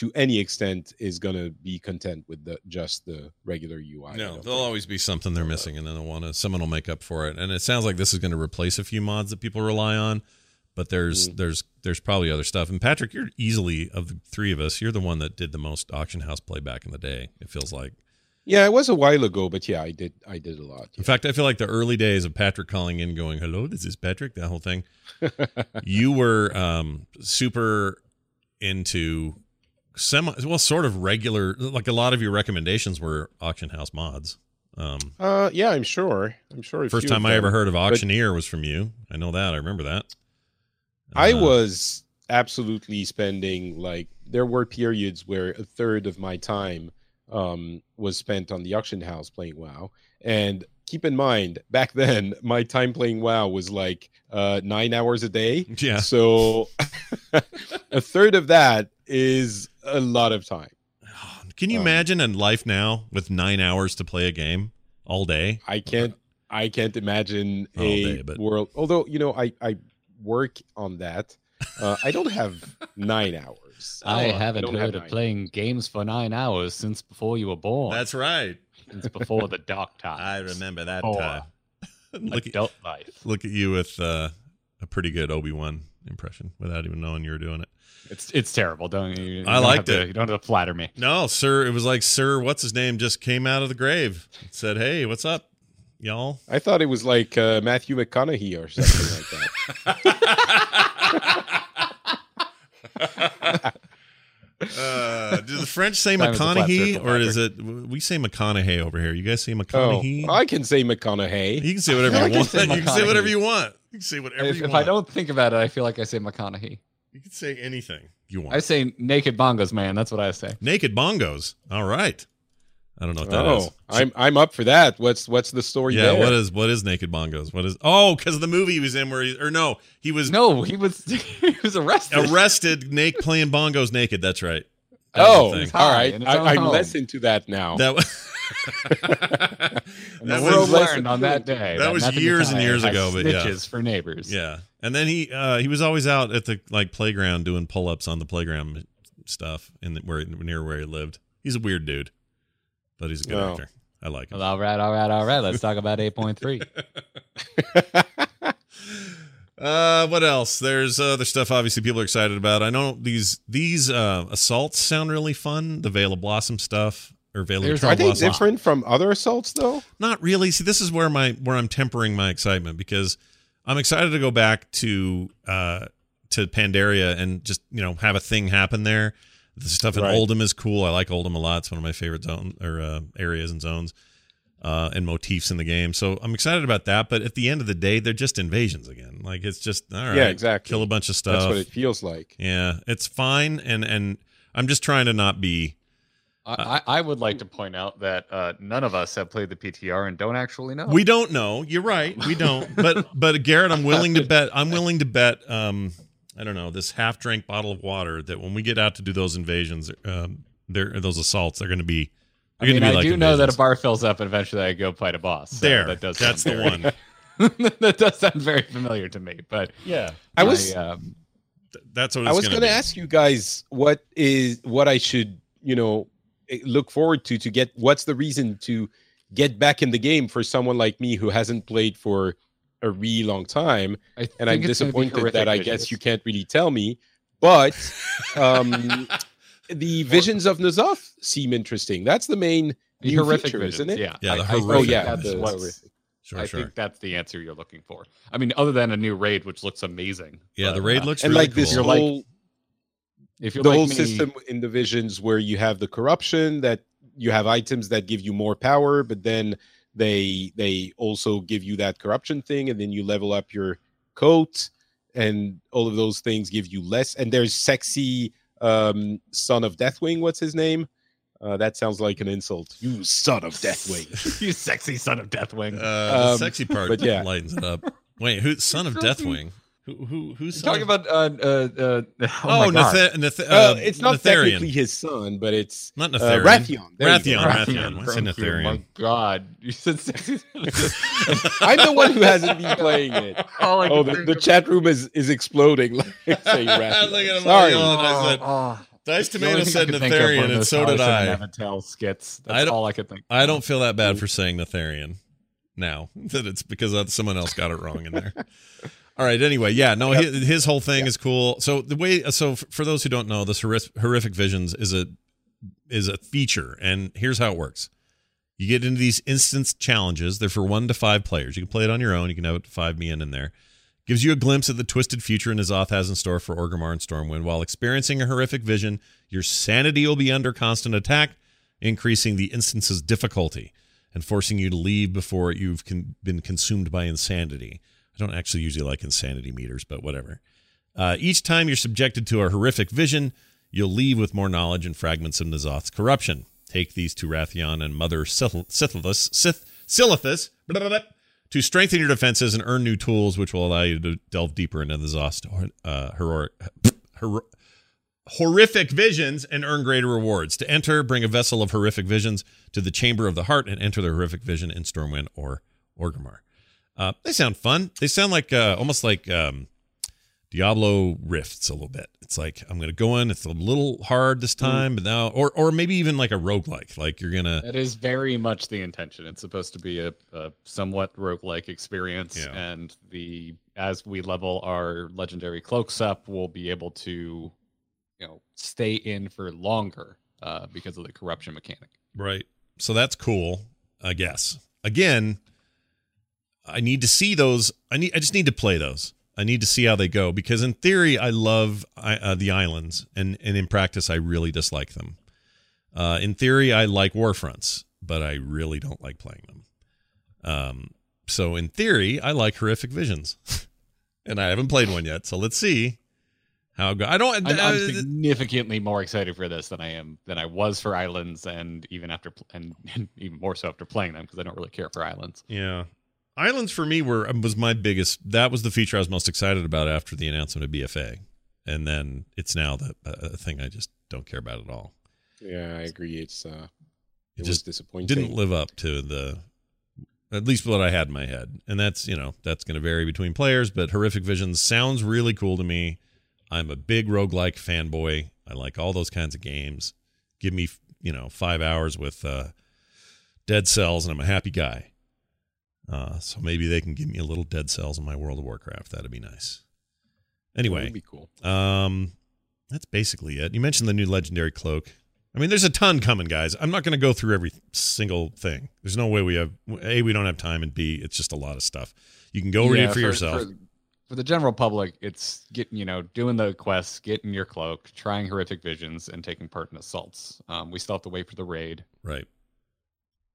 to any extent is gonna be content with the just the regular UI. No, there'll always be something they're missing, and then they'll want to. Someone will make up for it, and it sounds like this is going to replace a few mods that people rely on. But there's Mm. there's there's probably other stuff. And Patrick, you're easily of the three of us, you're the one that did the most auction house play back in the day. It feels like. Yeah, it was a while ago, but yeah, I did I did a lot. In fact, I feel like the early days of Patrick calling in, going, "Hello, this is Patrick." That whole thing. you were um, super into semi, well, sort of regular. Like a lot of your recommendations were auction house mods. Um, Uh, yeah, I'm sure. I'm sure. first time I ever heard of auctioneer was from you. I know that. I remember that. I Uh, was absolutely spending like there were periods where a third of my time um, was spent on the auction house playing WoW. And keep in mind, back then, my time playing WoW was like uh, nine hours a day. Yeah. So a third of that is a lot of time. Can you Um, imagine in life now with nine hours to play a game all day? I can't. I can't imagine All a day, but- world. Although you know, I I work on that. Uh, I don't have nine hours. I Uh, haven't don't have heard of nine. playing games for nine hours since before you were born. That's right. since before the dark times. I remember that Or time. look, at, adult life. look at you with uh, a pretty good Obi Wan impression without even knowing you were doing it. It's it's terrible. Don't you? you I don't liked have to- it. You don't have to flatter me. No, sir. It was like Sir, what's his name, just came out of the grave. and Said, "Hey, what's up, y'all?" I thought it was like uh, Matthew McConaughey or something like that. Uh, do the French say Time is a flat McConaughey circle, or is it we say McConaughey over here? You guys say Oh, McConaughey? I can say McConaughey. you can say whatever you want. You can say whatever you want. You can say whatever If, you if want. I don't think about it, I feel like I say McConaughey. You can say anything you want. I say naked bongos, man. That's what I say. Naked bongos. All right. I don't know what that oh, is. oh, I'm I'm up for that. What's what's the story yeah. there? What is what is naked bongos? What is? Oh, because the movie he was in, where he or no, he was No, he was he was arrested. arrested, naked playing bongos naked. That's right. That oh, the thing. It's all high right. in its I, own I'm home. less that now. That was. And that the was- world learned on that day. that was years and years ago, but yeah. snitches for neighbors. Yeah, and then he uh, he was always out at the like playground doing pull ups on the playground stuff in the, where near where he lived. He's a weird dude, but he's a good Oh. actor. I like him. Well, all right, all right, all right. Let's talk about eight point three. Uh, what else? There's other stuff. Obviously, people are excited about. I know these these uh, assaults sound really fun. The Vale of Blossom stuff or Vale of Are they different from other assaults though? Not really. See, this is where my where I'm tempering my excitement because I'm excited to go back to uh to Pandaria and just you know have a thing happen there. The stuff in Right. Uldum is cool. I like Uldum a lot. It's one of my favorite zone or uh, areas and zones uh, and motifs in the game. So I'm excited about that. But at the end of the day, they're just invasions again. Like it's just all right. Yeah, exactly. Kill a bunch of stuff. That's what it feels like. yeah, it's fine. And and I'm just trying to not be. I, I I would like to point out that uh, none of us have played the PTR and don't actually know. We don't know. You're right. We don't. but but Garrett, I'm willing to bet. I'm willing to bet. Um, I don't know this half drink bottle of water that when we get out to do those invasions, um, there those assaults, they're going to be. I mean, going I like do know that a bar fills up and eventually I go fight a boss. so there. that does that's the sound one. one. that does sound very familiar to me. But Yeah, I was um, that's what I was going going to ask you guys what is what I should you know look forward to to get what's the reason to get back in the game for someone like me who hasn't played for a really long time I and I'm think it's gonna be disappointed that I visuals. guess you can't really tell me but um the visions of N'Zoth seem interesting that's the main The horrific feature, visions, isn't it Yeah, Yeah, the I- I oh yeah that's visions. the horrific. Sure, I sure. think that's the answer you're looking for. I mean, other than a new raid, which looks amazing. yeah, but, the raid uh, looks and really like this cool. You're like- whole If you're the like whole me, system in divisions where you have the corruption that you have items that give you more power but then they they also give you that corruption thing and then you level up your coat and all of those things give you less and there's sexy um son of deathwing what's his name uh, that sounds like an insult you son of deathwing you sexy son of Deathwing. Uh, the Um, sexy part but yeah. lightens it up. Wait, who? Son of Deathwing. Who? Who? Who's talking about uh, uh, uh, oh, Oh, my God. Natha- uh, uh, it's not Nefarian. technically his son but it's Not uh, Nefarian. Wrathion. There you Wrathion. Wrathion. What's in Thank you. Nefarian? My God, you said sexy. i'm the one who hasn't been playing it All I oh the, the chat room is is exploding like saying Wrathion. Look at him sorry all yelling. I said- Oh, Dice Tomato said I could think of were Nefarian, and so did I. and Avatel skits. I That's don't- all I could think. I don't feel that bad for saying Nefarian now that it's because someone else got it wrong in there. All right. Anyway, yeah, no, his, his whole thing is cool. So the way, so for those who don't know, this horrific, horrific visions is a is a feature, and here's how it works. You get into these instance challenges. They're for one to five players. You can play it on your own. You can have up to five me in in there. Gives you a glimpse at the twisted future N'Zoth has in store for Orgrimmar and Stormwind. While experiencing a horrific vision, your sanity will be under constant attack, increasing the instance's difficulty and forcing you to leave before you've con- been consumed by insanity. I don't actually usually like insanity meters, but whatever. Uh, each time you're subjected to a horrific vision, you'll leave with more knowledge and fragments of N'Zoth's corruption. Take these to Wrathion and Mother Silithus, Sith, Silithus to strengthen your defenses and earn new tools, which will allow you to delve deeper into the Zost uh, heroic, hor- horrific visions and earn greater rewards. To enter, bring a vessel of horrific visions to the Chamber of the Heart and enter the horrific vision in Stormwind or Orgrimmar. Uh, they sound fun. They sound like uh, almost like um, Diablo Rifts a little bit. It's like I'm going to go in. It's a little hard this time, mm. but now, or or maybe even like a roguelike. Like you're gonna. That is very much the intention. It's supposed to be a, a somewhat roguelike experience, yeah. and the as we level our legendary cloaks up, we'll be able to, stay in for longer uh, because of the corruption mechanic. Right. So that's cool. I guess. Again, I need to see those. I need. I just need to play those. I need to see how they go because in theory I love uh, the islands and and in practice I really dislike them. Uh, in theory I like war fronts, but I really don't like playing them. Um, so in theory I like Horrific Visions, and I haven't played one yet. So let's see how go. I don't. I'm, I'm, uh, significantly more excited for this than I am than I was for Islands, and even after and, and even more so after playing them because I don't really care for Islands. Yeah, Islands for me were was my biggest. That was the feature I was most excited about after the announcement of BFA, and then it's now the uh, thing I just don't care about at all. Yeah, I agree. It's uh, it, it just disappointing. Didn't live up to the at least what I had in my head, and that's you know that's going to vary between players. But Horrific Visions sounds really cool to me. I'm a big roguelike fanboy. I like all those kinds of games. Give me you know five hours with uh, Dead Cells, and I'm a happy guy. Uh, so maybe they can give me a little dead cells in my World of Warcraft. That'd be nice. Anyway, that'd be cool. Um, that's basically it. You mentioned the new legendary cloak. I mean, there's a ton coming, guys. I'm not going to go through every single thing. There's no way we have a we don't have time, and b it's just a lot of stuff. You can go yeah, read it for, for yourself. For, for the general public, it's getting you know doing the quests, getting your cloak, trying horrific visions, and taking part in assaults. Um, we still have to wait for the raid. Right.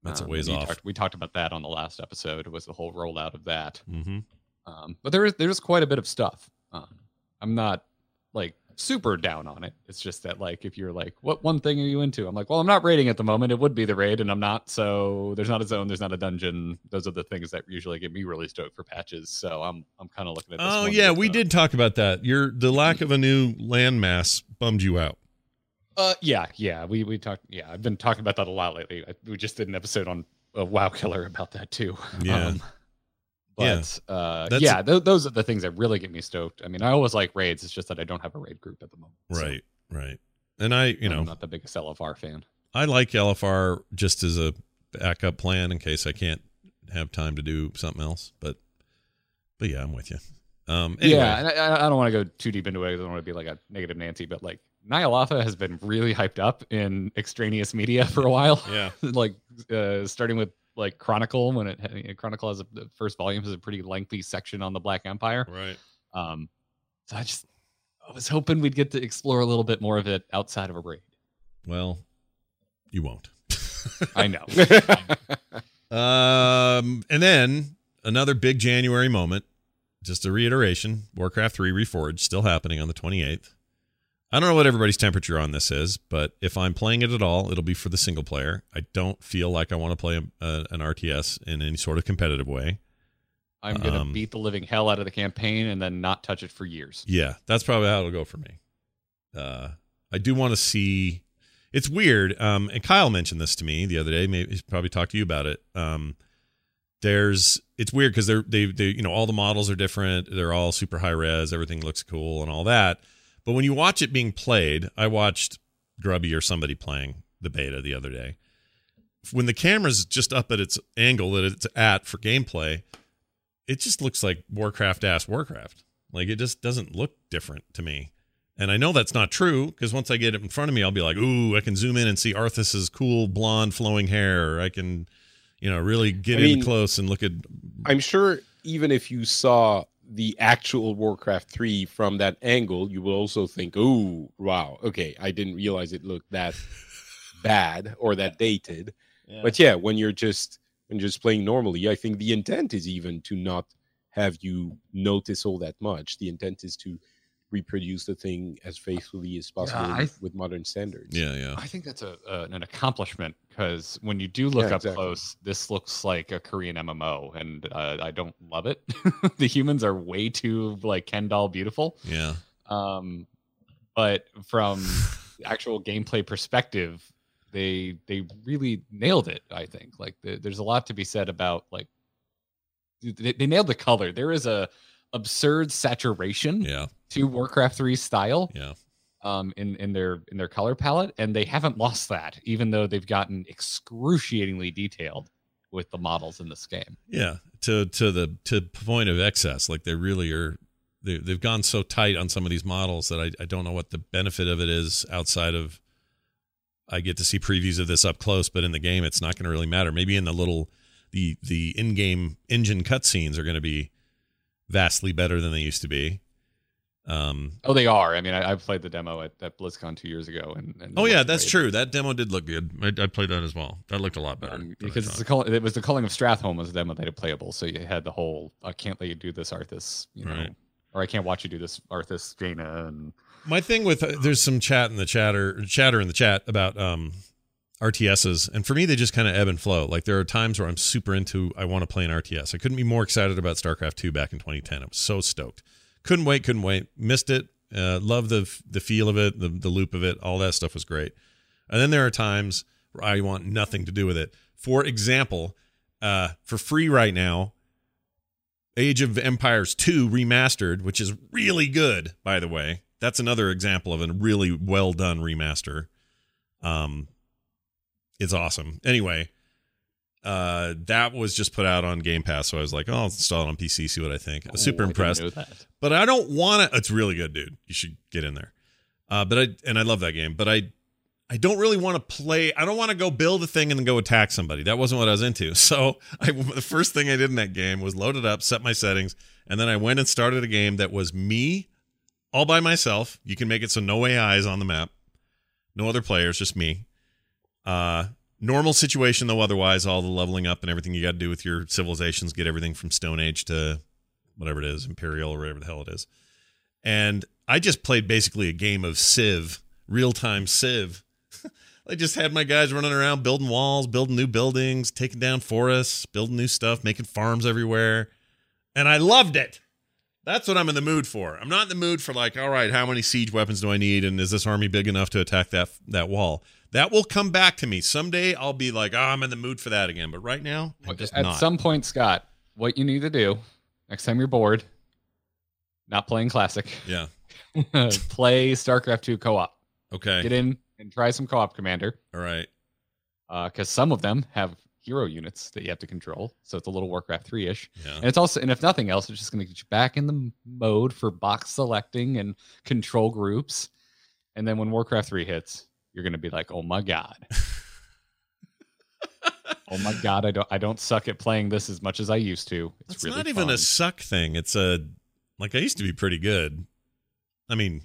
That's um, a ways off. Talked, we talked about that on the last episode. It was the whole rollout of that? Mm-hmm. Um, but there is there's quite a bit of stuff. Um, I'm not like super down on it. It's just that like if you're like, what one thing are you into? I'm like, well, I'm not raiding at the moment. It would be the raid, and I'm not. So there's not a zone. There's not a dungeon. Those are the things that usually get me really stoked for patches. So I'm I'm kind of looking at. This oh yeah, we did talk about that. Your the lack of a new landmass bummed you out. Uh, yeah, yeah. We we talked. Yeah, I've been talking about that a lot lately. I, we just did an episode on uh, WoW Killer about that too. Yeah. Um, but yeah, uh, yeah th- those are the things that really get me stoked. I mean, I always like raids. It's just that I don't have a raid group at the moment. Right, so. right. And I, you know, I'm not the biggest LFR fan. I like LFR just as a backup plan in case I can't have time to do something else. But, but yeah, I'm with you. Um, anyway. Yeah, and I, I don't want to go too deep into it. Because I don't want to be like a negative Nancy, but like Ny'alotha has been really hyped up in extraneous media for a while. Yeah, like uh, starting with like Chronicle when it Chronicle has a, the first volume has a pretty lengthy section on the Black Empire. Right. Um, so I just I was hoping we'd get to explore a little bit more of it outside of a raid. Well, you won't. I know. um, and then another big January moment. Just a reiteration: Warcraft Three Reforged still happening on the twenty eighth. I don't know what everybody's temperature on this is, but if I'm playing it at all, it'll be for the single player. I don't feel like I want to play a, a, an RTS in any sort of competitive way. I'm gonna um, beat the living hell out of the campaign and then not touch it for years. Yeah, that's probably how it'll go for me. Uh, I do want to see. It's weird, um, and Kyle mentioned this to me the other day. Maybe he's probably talked to you about it. Um, there's it's weird because they're they they you know all the models are different. They're all super high res. Everything looks cool and all that but when you watch it being played, I watched Grubby or somebody playing the beta the other day. When the camera's just up at its angle that it's at for gameplay, it just looks like Warcraft ass Warcraft. Like it just doesn't look different to me. And I know that's not true because once I get it in front of me, I'll be like, ooh, I can zoom in and see Arthas's cool blonde flowing hair. I can, you know, really get I in close and look at. I'm sure even if you saw the actual Warcraft 3 from that angle, you will also think, oh, wow, okay, I didn't realize it looked that bad or that dated. Yeah. But yeah, when you're just when you're just playing normally, I think the intent is even to not have you notice all that much. The intent is to reproduce the thing as faithfully as possible I- with, with modern standards. Yeah, yeah. I think that's a, uh, an accomplishment because when you do look Yeah, up exactly. close, this looks like a Korean MMO, and uh, I don't love it. the humans are way too like Ken doll beautiful. Yeah. Um, but from actual gameplay perspective, they they really nailed it. I think like the, there's a lot to be said about like they, they nailed the color. There is a absurd saturation Yeah. to Warcraft 3 style Yeah. um, in in their in their color palette, and they haven't lost that, even though they've gotten excruciatingly detailed with the models in this game. Yeah. To to the to point of excess. Like they really are they they've gone so tight on some of these models that I, I don't know what the benefit of it is outside of I get to see previews of this up close, but in the game it's not going to really matter. Maybe in the little the the in-game engine cutscenes are going to be vastly better than they used to be. Um Oh, they are. I mean, I, I played the demo at, at BlizzCon two years ago, and, and Oh yeah, that's great. true. That demo did look good. I, I played that as well. That looked a lot better Um, because it's the call, it was the calling of Stratholme was the demo that had playable. So you had the whole I can't let you do this, Arthas, you know, Right. or I can't watch you do this, Arthas, Jaina, and My thing with uh, there's some chat in the chatter chatter in the chat about um RTSs and for me they just kind of ebb and flow. Like there are times where I'm super into I want to play an RTS. I couldn't be more excited about StarCraft 2 back in 2010. I was so stoked. Couldn't wait, couldn't wait. Missed it. Uh love the the feel of it, the the loop of it. All that stuff was great. And then there are times where I want nothing to do with it. For example, uh for free right now, Age of Empires 2 remastered, which is really good, by the way. That's another example of a really well done remaster. Um it's awesome. Anyway, uh that was just put out on Game Pass, so I was like, oh, I'll install it on PC, see what I think. I was super Oh, I impressed. But I don't want to it's really good, dude. You should get in there. Uh but I and I love that game, but I I don't really want to play. I don't want to go build a thing and then go attack somebody. That wasn't what I was into. So I, the first thing I did in that game was load it up, set my settings, and then I went and started a game that was me all by myself. You can make it so no AIs on the map, no other players, just me. Uh, normal situation though. Otherwise, all the leveling up and everything you got to do with your civilizations, get everything from Stone Age to whatever it is, Imperial or whatever the hell it is. And I just played basically a game of Civ, real time Civ. I just had my guys running around building walls, building new buildings, taking down forests, building new stuff, making farms everywhere. And I loved it. That's what I'm in the mood for. I'm not in the mood for like, all right, how many siege weapons do I need and is this army big enough to attack that that wall? That will come back to me. Someday I'll be like, oh, I'm in the mood for that again. But right now, I'm just At not. some point, Scott, what you need to do next time you're bored, not playing classic, yeah. play StarCraft 2 co-op. Okay. Get in and try some co-op commander. All right. Uh, because some of them have hero units that you have to control. So it's a little Warcraft 3 ish. Yeah. And it's also, and if nothing else, it's just going to get you back in the mode for box selecting and control groups. And then when Warcraft 3 hits, you're going to be like, oh my God. oh my God. I don't, I don't suck at playing this as much as I used to. It's It's really not even a suck thing. It's a like I used to be pretty good. I mean,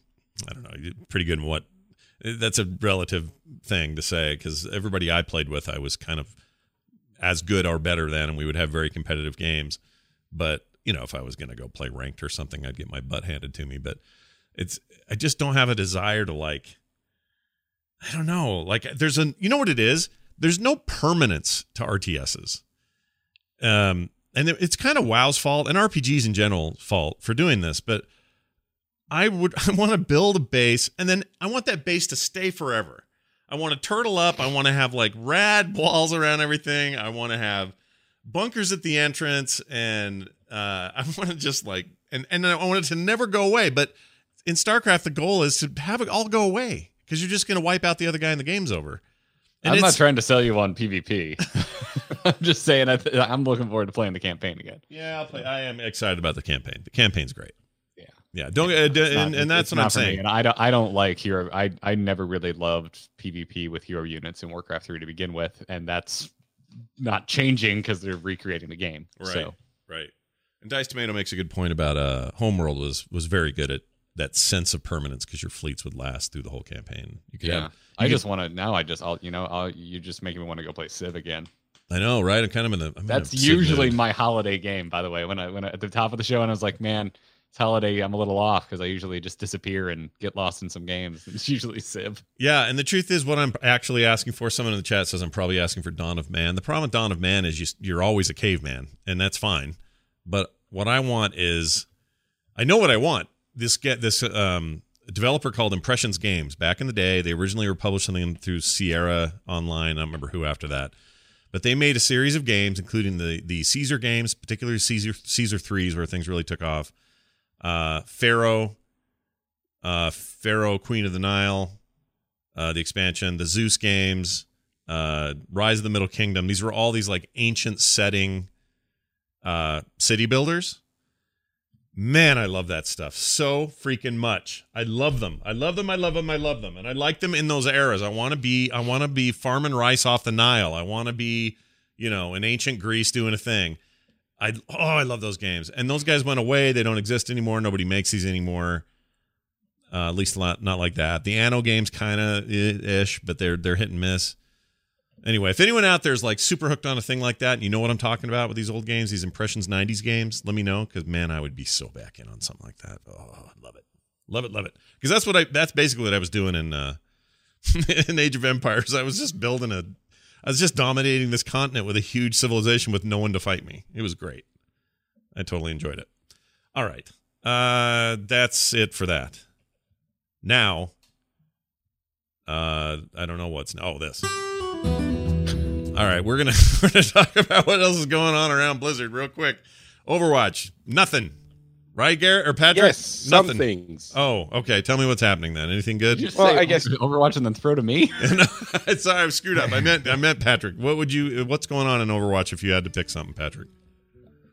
I don't know, pretty good in what. That's a relative thing to say because everybody I played with, I was kind of as good or better than, and we would have very competitive games. But you know, if I was going to go play ranked or something, I'd get my butt handed to me. But it's I just don't have a desire to like. I don't know. Like, there's a you know what it is. There's no permanence to RTSs. Um, and it's kind of WoW's fault and RPGs in general fault for doing this, but I would I want to build a base and then I want that base to stay forever. I want to turtle up. I want to have like rad walls around everything. I want to have bunkers at the entrance and uh I want to just like and and I want it to never go away, but in StarCraft the goal is to have it all go away because you're just going to wipe out the other guy and the game's over. And I'm not trying to sell you on PvP. I'm just saying, I th- I'm looking forward to playing the campaign again. Yeah, I'll play. I am excited about the campaign. The campaign's great. Yeah. yeah. Don't uh, d- not- and, and that's what I'm me, saying. And I don't, I don't like hero. I, I never really loved PvP with hero units in Warcraft 3 to begin with, and that's not changing because they're recreating the game. Right, So right. And Dice Tomato makes a good point about uh, Homeworld was was very good at that sense of permanence because your fleets would last through the whole campaign. You could yeah, have. I you just want to now. I just, I'll, you know, I'll, you just making me want to go play Civ again. I know, right? I'm kind of in the. I'm That's Civ usually my holiday game, by the way. When I when I, at the top of the show, and I was like, man, It's holiday. I'm a little off because I usually just disappear and get lost in some games. It's usually Civ. Yeah, and the truth is, what I'm actually asking for, someone in the chat says I'm probably asking for Dawn of Man. The problem with Dawn of Man is you, you're always a caveman, and that's fine. But what I want is, I know what I want. This get this um, developer called Impressions Games. Back in the day, they originally were publishing them through Sierra Online. I don't remember who after that, but they made a series of games, including the the Caesar games, particularly Caesar Caesar threes, where things really took off. Uh, Pharaoh, uh, Pharaoh, Queen of the Nile, uh, the expansion, the Zeus games, uh, Rise of the Middle Kingdom. These were all these like ancient setting uh, city builders. Man, I love that stuff so freaking much. I love them. I love them. I love them. I love them. And I like them in those eras. I want to be. I want to be farming rice off the Nile. I want to be, you know, in ancient Greece doing a thing. I oh, I love those games. And those guys went away. They don't exist anymore. Nobody makes these anymore. Uh, at least not not like that. The Anno games kind of ish, but they're they're hit and miss. Anyway, if anyone out there is like super hooked on a thing like that, and you know what I'm talking about with these old games, these Impressions 90s games, let me know because man, I would be so back in on something like that. Oh, I love it, love it, love it. Because that's what I that's basically what I was doing in uh, in Age of Empires. I was just building a, I was just dominating this continent with a huge civilization with no one to fight me. It was great. I totally enjoyed it. All right, uh, that's it for that. Now, uh, I don't know what's oh this. All right, we're gonna we're gonna talk about what else is going on around Blizzard real quick. Overwatch, nothing, right, Garrett or Patrick? Yes, some things. Oh, okay. Tell me what's happening then. Anything good? You just Well, say I guess- Overwatch and then throw to me. Sorry, I've screwed up. I meant I meant Patrick. What would you? What's going on in Overwatch if you had to pick something, Patrick?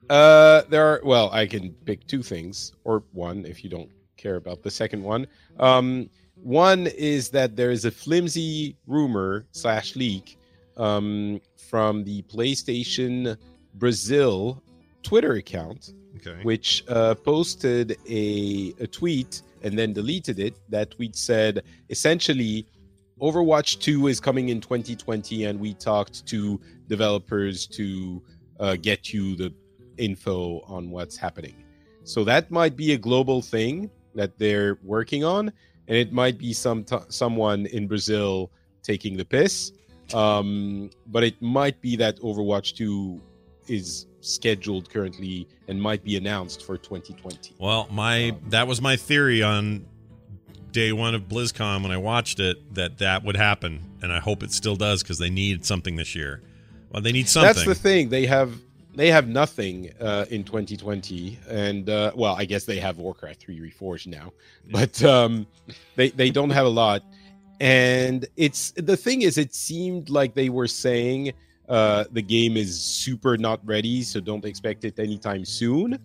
Uh, there are. Well, I can pick two things, or one if you don't care about the second one. Um, one is that there is a flimsy rumor slash leak um, from the PlayStation Brazil Twitter account, Okay. which uh, posted a, a tweet and then deleted it. That tweet said essentially, Overwatch 2 is coming in 2020, and we talked to developers to uh, get you the info on what's happening. So that might be a global thing that they're working on, and it might be some t- someone in Brazil taking the piss. Um, but it might be that Overwatch 2 is scheduled currently and might be announced for 2020. Well, my that was my theory on day one of BlizzCon when I watched it that that would happen, and I hope it still does because they need something this year. Well, they need something. That's the thing. They have they have nothing uh, in 2020, and uh, well, I guess they have Warcraft 3 Reforged now, but um, they they don't have a lot. And it's the thing is, it seemed like they were saying uh, the game is super not ready, so don't expect it anytime soon.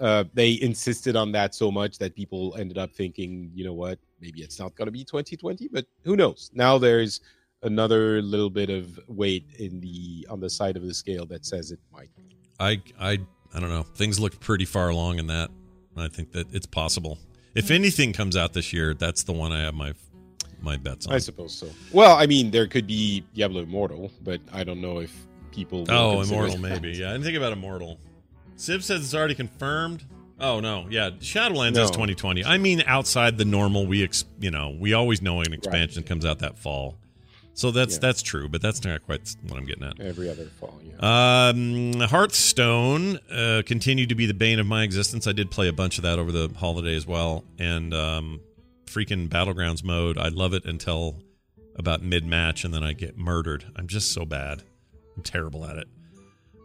Uh, they insisted on that so much that people ended up thinking, you know what, maybe it's not going to be 2020, but who knows? Now there's another little bit of weight in the on the side of the scale that says it might. I I I don't know. Things look pretty far along in that. I think that it's possible. If hmm. anything comes out this year, that's the one I have my my bets on. I suppose so. Well, I mean, there could be Diablo Immortal, but I don't know if people. Oh, Immortal, that. maybe. Yeah, I didn't think about Immortal. Civ says it's already confirmed. Oh no, yeah, Shadowlands is 2020. I mean, outside the normal, we ex, you know, we always know an expansion comes out that fall. So that's Yeah. that's true, but that's not quite what I'm getting at. Every other fall, yeah. Um, Hearthstone uh, continued to be the bane of my existence. I did play a bunch of that over the holiday as well, and um, freaking battlegrounds mode. I love it until about mid match, and then I get murdered. I'm just so bad. I'm terrible at it.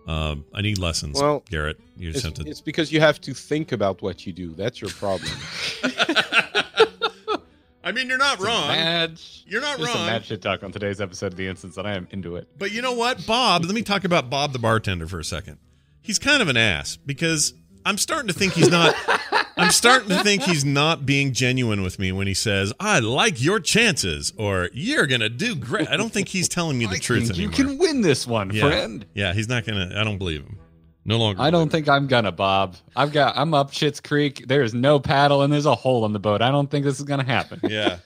Um, I need lessons, Well, Garrett. You just It's, have to. it's because you have to think about what you do. That's your problem. I mean, you're not wrong. Mad. You're not Just some wrong. mad shit talk on today's episode of The Instance, and I am into it. But you know what, Bob? let me talk about Bob the bartender for a second. He's kind of an ass because I'm starting to think he's not. I'm starting to think he's not being genuine with me when he says, "I like your chances" or "You're gonna do great." I don't think he's telling me the I truth think you can win this one, yeah. friend. Yeah, he's not gonna. I don't believe him. No longer. I don't think I'm gonna, Bob. I've got. I'm up Shit's Creek. There's no paddle, and there's a hole in the boat. I don't think this is gonna happen. Yeah,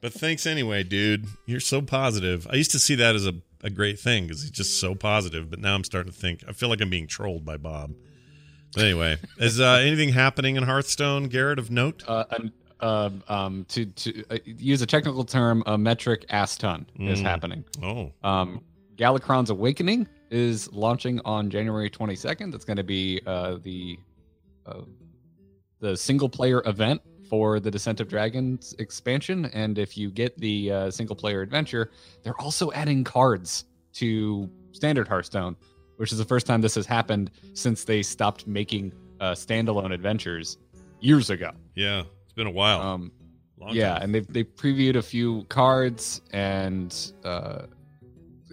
but thanks anyway, dude. You're so positive. I used to see that as a, a great thing because he's just so positive. But now I'm starting to think. I feel like I'm being trolled by Bob. Anyway, is uh, anything happening in Hearthstone, Garrett, of note? Uh, an, uh, um, to to uh, use a technical term, a metric ass ton is Mm. happening. Oh, Um, Galakrond's Awakening is launching on January 22nd. That's going to be uh, the uh, the single player event for the Descent of Dragons expansion. And if you get the uh, single player adventure, they're also adding cards to Standard Hearthstone, which is the first time this has happened since they stopped making uh, standalone adventures years ago. yeah. It's been a while. Um, Long yeah, time. and they've they previewed a few cards, and uh,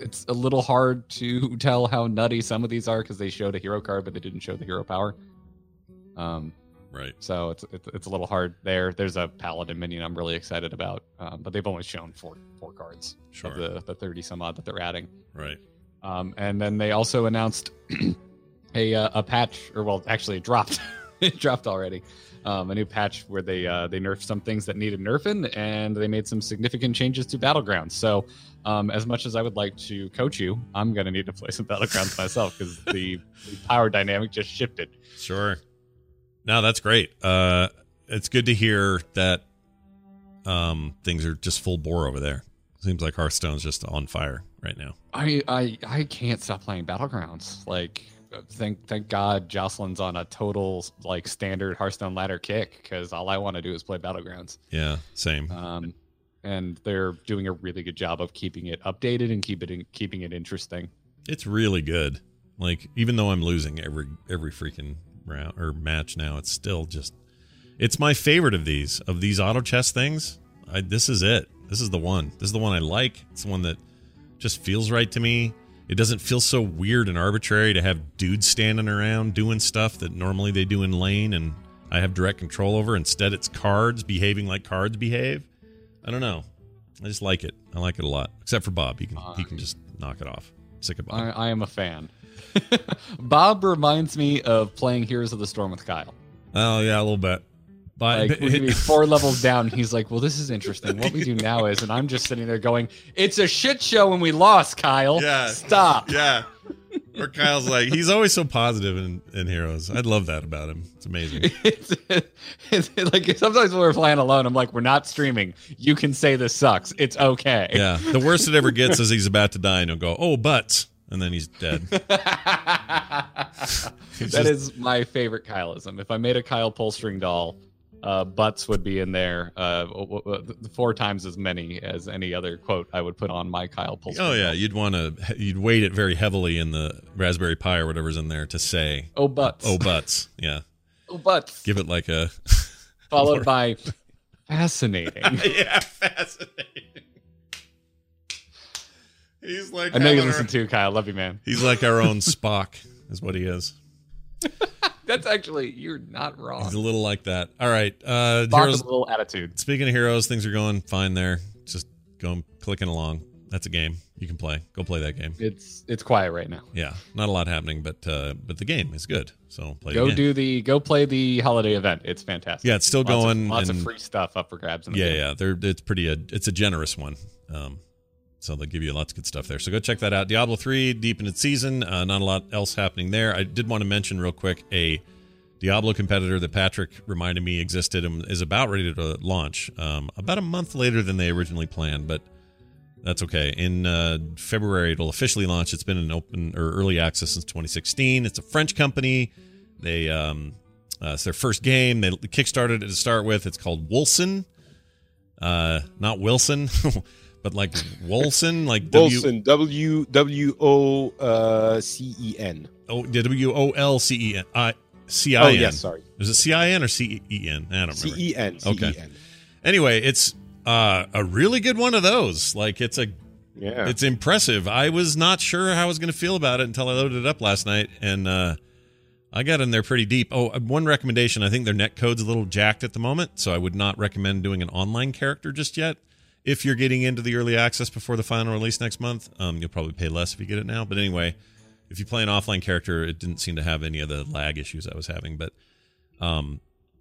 it's a little hard to tell how nutty some of these are because they showed a hero card, but they didn't show the hero power. Um, right. so it's, it's it's a little hard there. There's a paladin minion I'm really excited about, um, but they've only shown four four cards Sure. of the the thirty some odd that they're adding. Right. Um, and then they also announced a uh, a patch, or well, actually, it dropped. it dropped already. Um, a new patch where they uh, they nerfed some things that needed nerfing, and they made some significant changes to battlegrounds. So, um, as much as I would like to coach you, I'm gonna need to play some battlegrounds myself because the, the power dynamic just shifted. Sure. No, that's great. Uh, it's good to hear that um, things are just full bore over there. Seems like Hearthstone's just on fire right now. I I I can't stop playing battlegrounds. Like, thank thank God Jocelyn's on a total like standard Hearthstone ladder kick because all I want to do is play battlegrounds. Yeah, same. um, and they're doing a really good job of keeping it updated and keep it in, keeping it interesting. It's really good. Like even though I'm losing every every freaking round or match now, it's still just it's my favorite of these of these auto chess things. I, this is it. This is the one. This is the one I like. It's the one that just feels right to me. It doesn't feel so weird and arbitrary to have dudes standing around doing stuff that normally they do in lane and I have direct control over. Instead, it's cards behaving like cards behave. I don't know. I just like it. I like it a lot. Except for Bob. He can he can just knock it off. Sick of Bob. I, I am a fan. Bob reminds me of playing Heroes of the Storm with Kyle. Oh yeah, a little bit. But Like be four levels down. He's like, "Well, this is interesting. What we do now is," and I'm just sitting there going, "It's a shit show when we lost, Kyle. Yeah. stop." yeah. Or Kyle's like he's always so positive in, in Heroes. I love that about him. It's amazing. It's, it's like sometimes when we're flying alone, I'm like, "We're not streaming. You can say this sucks. It's okay." Yeah. The worst it ever gets is he's about to die and he'll go, "Oh, but," and then he's dead. that He's is my favorite Kyleism. If I made a Kyle pull string doll, uh, butts would be in there. Uh, w- w- four times as many as any other quote I would put on my Kyle string. Oh yeah, you'd want to you'd weight it very heavily in the Raspberry Pi or whatever's in there to say, Oh butts. "Oh, buts." Yeah. Oh butts. Give it like a Followed by fascinating. yeah, fascinating. He's like I know you listen our- too, Kyle. Love you, man. He's like our own Spock, is what he is. That's actually you're not wrong. He's a little like that. All right, uh, Spock heroes. a little attitude. Speaking of heroes, things are going fine there. Just going clicking along. That's a game you can play. Go play that game. It's it's quiet right now. Yeah, not a lot happening, but uh, but the game is good. So play. Go the game. do the go play the holiday event. It's fantastic. Yeah, it's still Lots of- going. Lots of free stuff up for grabs. In the Yeah, game. yeah. They're it's pretty. A, it's a generous one. Um, so they'll give you lots of good stuff there. So go check that out. Diablo three deep in its season. Uh, not a lot else happening there. I did want to mention real quick a Diablo competitor that Patrick reminded me existed and is about ready to launch. Um, about a month later than they originally planned, but that's okay. In uh, February, it'll officially launch. It's been in open or early access since 2016. It's a French company. They um, uh, it's their first game. They kickstarted it to start with. It's called Wilson, uh, not Wilson, but like Wolson, like W Wilson, W W O uh, C E N. O W O L C E N I C Oh I N. yes, sorry. Is it C I N or C E N? I don't C remember. E N. C Okay. E N. Anyway, it's uh, a really good one of those. Like it's a Yeah. It's impressive. I was not sure how I was going to feel about it until I loaded it up last night, and uh, I got in there pretty deep. Oh, uh, one recommendation: I think their net code's a little jacked at the moment, so I would not recommend doing an online character just yet. If you're getting into the early access before the final release next month, um, you'll probably pay less if you get it now. But anyway, if you play an offline character, it didn't seem to have any of the lag issues I was having. But um,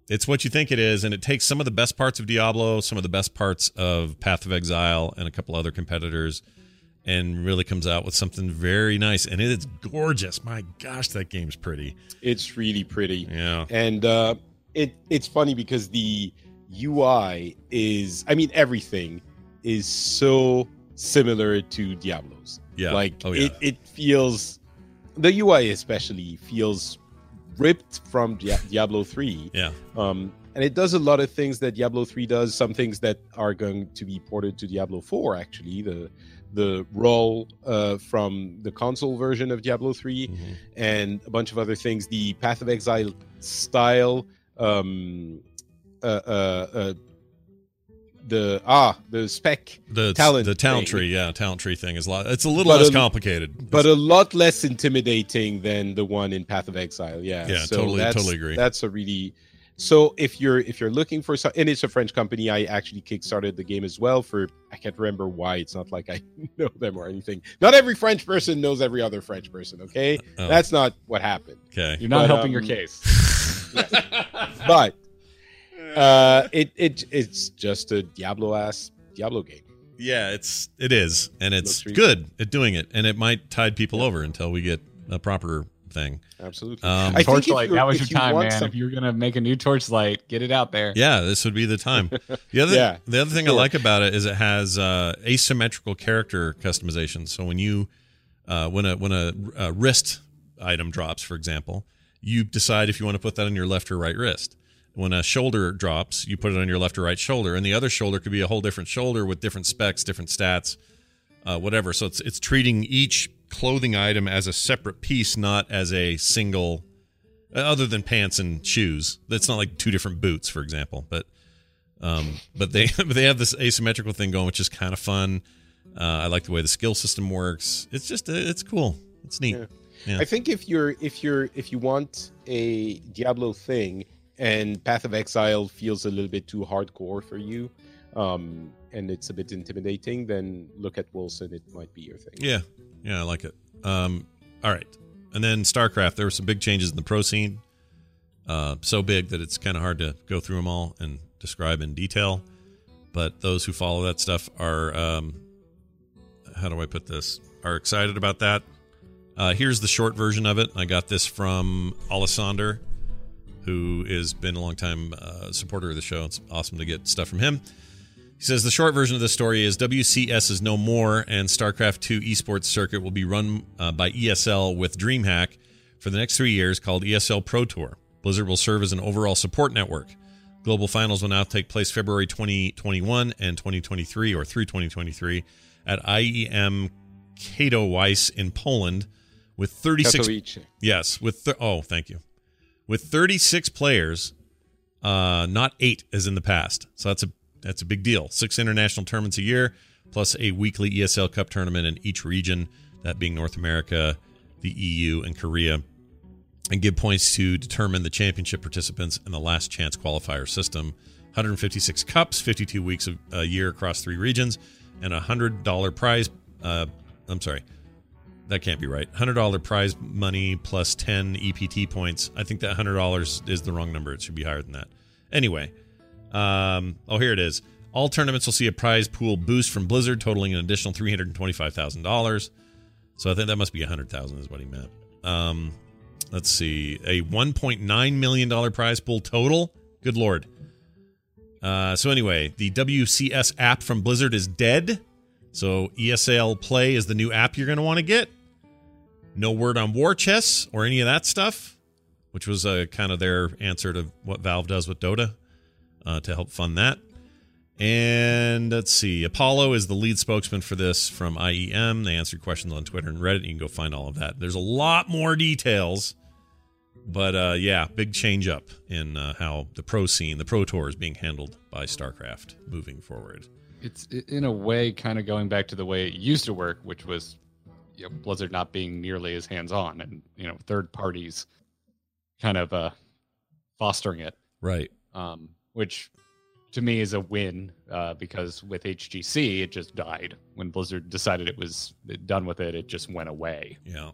it's what you think it is, and it takes some of the best parts of Diablo, some of the best parts of Path of Exile, and a couple other competitors, and really comes out with something very nice. And it's gorgeous. My gosh, that game's pretty. It's really pretty. Yeah. and uh, it it's funny because the UI is, I mean, everything is so similar to Diablo's. Yeah. Like oh, yeah. it, it feels, the UI especially feels ripped from Dia- Diablo three. yeah. Um, and it does a lot of things that Diablo 3 does, some things that are going to be ported to Diablo 4 actually. The the role uh, from the console version of Diablo 3 Mhm. and a bunch of other things. The Path of Exile style um uh, uh, uh the ah the spec The Talent the talent thing. tree, yeah, talent tree thing is a lot. It's a little But less a- complicated, but a lot less intimidating than the one in Path of Exile. Yeah, Yeah, totally- that's- totally agree. That's a really so if you're if you're looking for some, and it's a French company. I actually kickstarted the game as well for I can't remember why. It's not like I know them or anything. Not every French person knows every other French person. Okay, Oh, that's not what happened. okay. You're not But, helping your um, case. But uh, it it it's just a Diablo ass Diablo game. Yeah, it's it is, and it's Looks really good at doing it, and it might tide people over until we get a proper thing. Absolutely. Um, I Torchlight, you're- that was your you time, want man. some- If you're gonna make a new Torchlight, get it out there. Yeah, this would be the time. The other Yeah, the other thing I like about it is it has uh, asymmetrical character customization. So when you uh, when a when a, a wrist item drops, for example, you decide if you want to put that on your left or right wrist. When a shoulder drops, you put it on your left or right shoulder, and the other shoulder could be a whole different shoulder with different specs, different stats, uh, whatever. So it's it's treating each clothing item as a separate piece, not as a single. uh, Other than pants and shoes, that's not like two different boots, for example. But um, but they but they have this asymmetrical thing going, which is kind of fun. Uh, I like the way the skill system works. It's just uh, it's cool. It's neat. Yeah. Yeah. I think if you're if you're if you want a Diablo thing and Path of Exile feels a little bit too hardcore for you, um, and it's a bit intimidating, then look at Wolcen. It might be your thing. Yeah, yeah, I like it. Um, all right, and then StarCraft. There were some big changes in the pro scene. Uh, so big that it's kind of hard to go through them all and describe in detail. But those who follow that stuff are, um, how do I put this? Are excited about that. Uh, here's the short version of it. I got this from Alessander, who has been a long time uh, supporter of the show. It's awesome to get stuff from him. He says the short version of this story is WCS is no more, and StarCraft 2 esports circuit will be run uh, by ESL with DreamHack for the next three years, called ESL Pro Tour. Blizzard will serve as an overall support network. Global finals will now take place February 2021 and 2023, or through 2023, at IEM Katowice in Poland, with 36 Katowice. Yes, with th- oh, thank you. With 36 players, uh, not eight as in the past. So that's a that's a big deal. Six international tournaments a year, plus a weekly ESL Cup tournament in each region, that being North America, the EU, and Korea, and give points to determine the championship participants in the last chance qualifier system. 156 cups, 52 weeks of a year across three regions, and a hundred dollar prize. Uh, I'm sorry, that can't be right. Hundred dollar prize money plus ten EPT points. I think that hundred dollars is the wrong number. It should be higher than that. Anyway, um, oh here it is. All tournaments will see a prize pool boost from Blizzard, totaling an additional three hundred and twenty-five thousand dollars. So I think that must be a hundred thousand is what he meant. Um, let's see, a one point nine million dollar prize pool total. Good lord. Uh, so anyway, the WCS app from Blizzard is dead. So ESL Play is the new app you're going to want to get. No word on War Chest or any of that stuff, which was uh, kind of their answer to what Valve does with Dota uh, to help fund that. And let's see, Apollo is the lead spokesman for this from IEM. They answered questions on Twitter and Reddit. You can go find all of that. There's a lot more details, but uh, yeah, big change up in uh, how the pro scene, the pro tour, is being handled by StarCraft moving forward. It's in a way kind of going back to the way it used to work, which was you know, Blizzard not being nearly as hands-on, and you know third parties kind of uh, fostering it, Right. um, which to me is a win uh, because with HGC it just died when Blizzard decided it was done with it. It just went away. Yeah.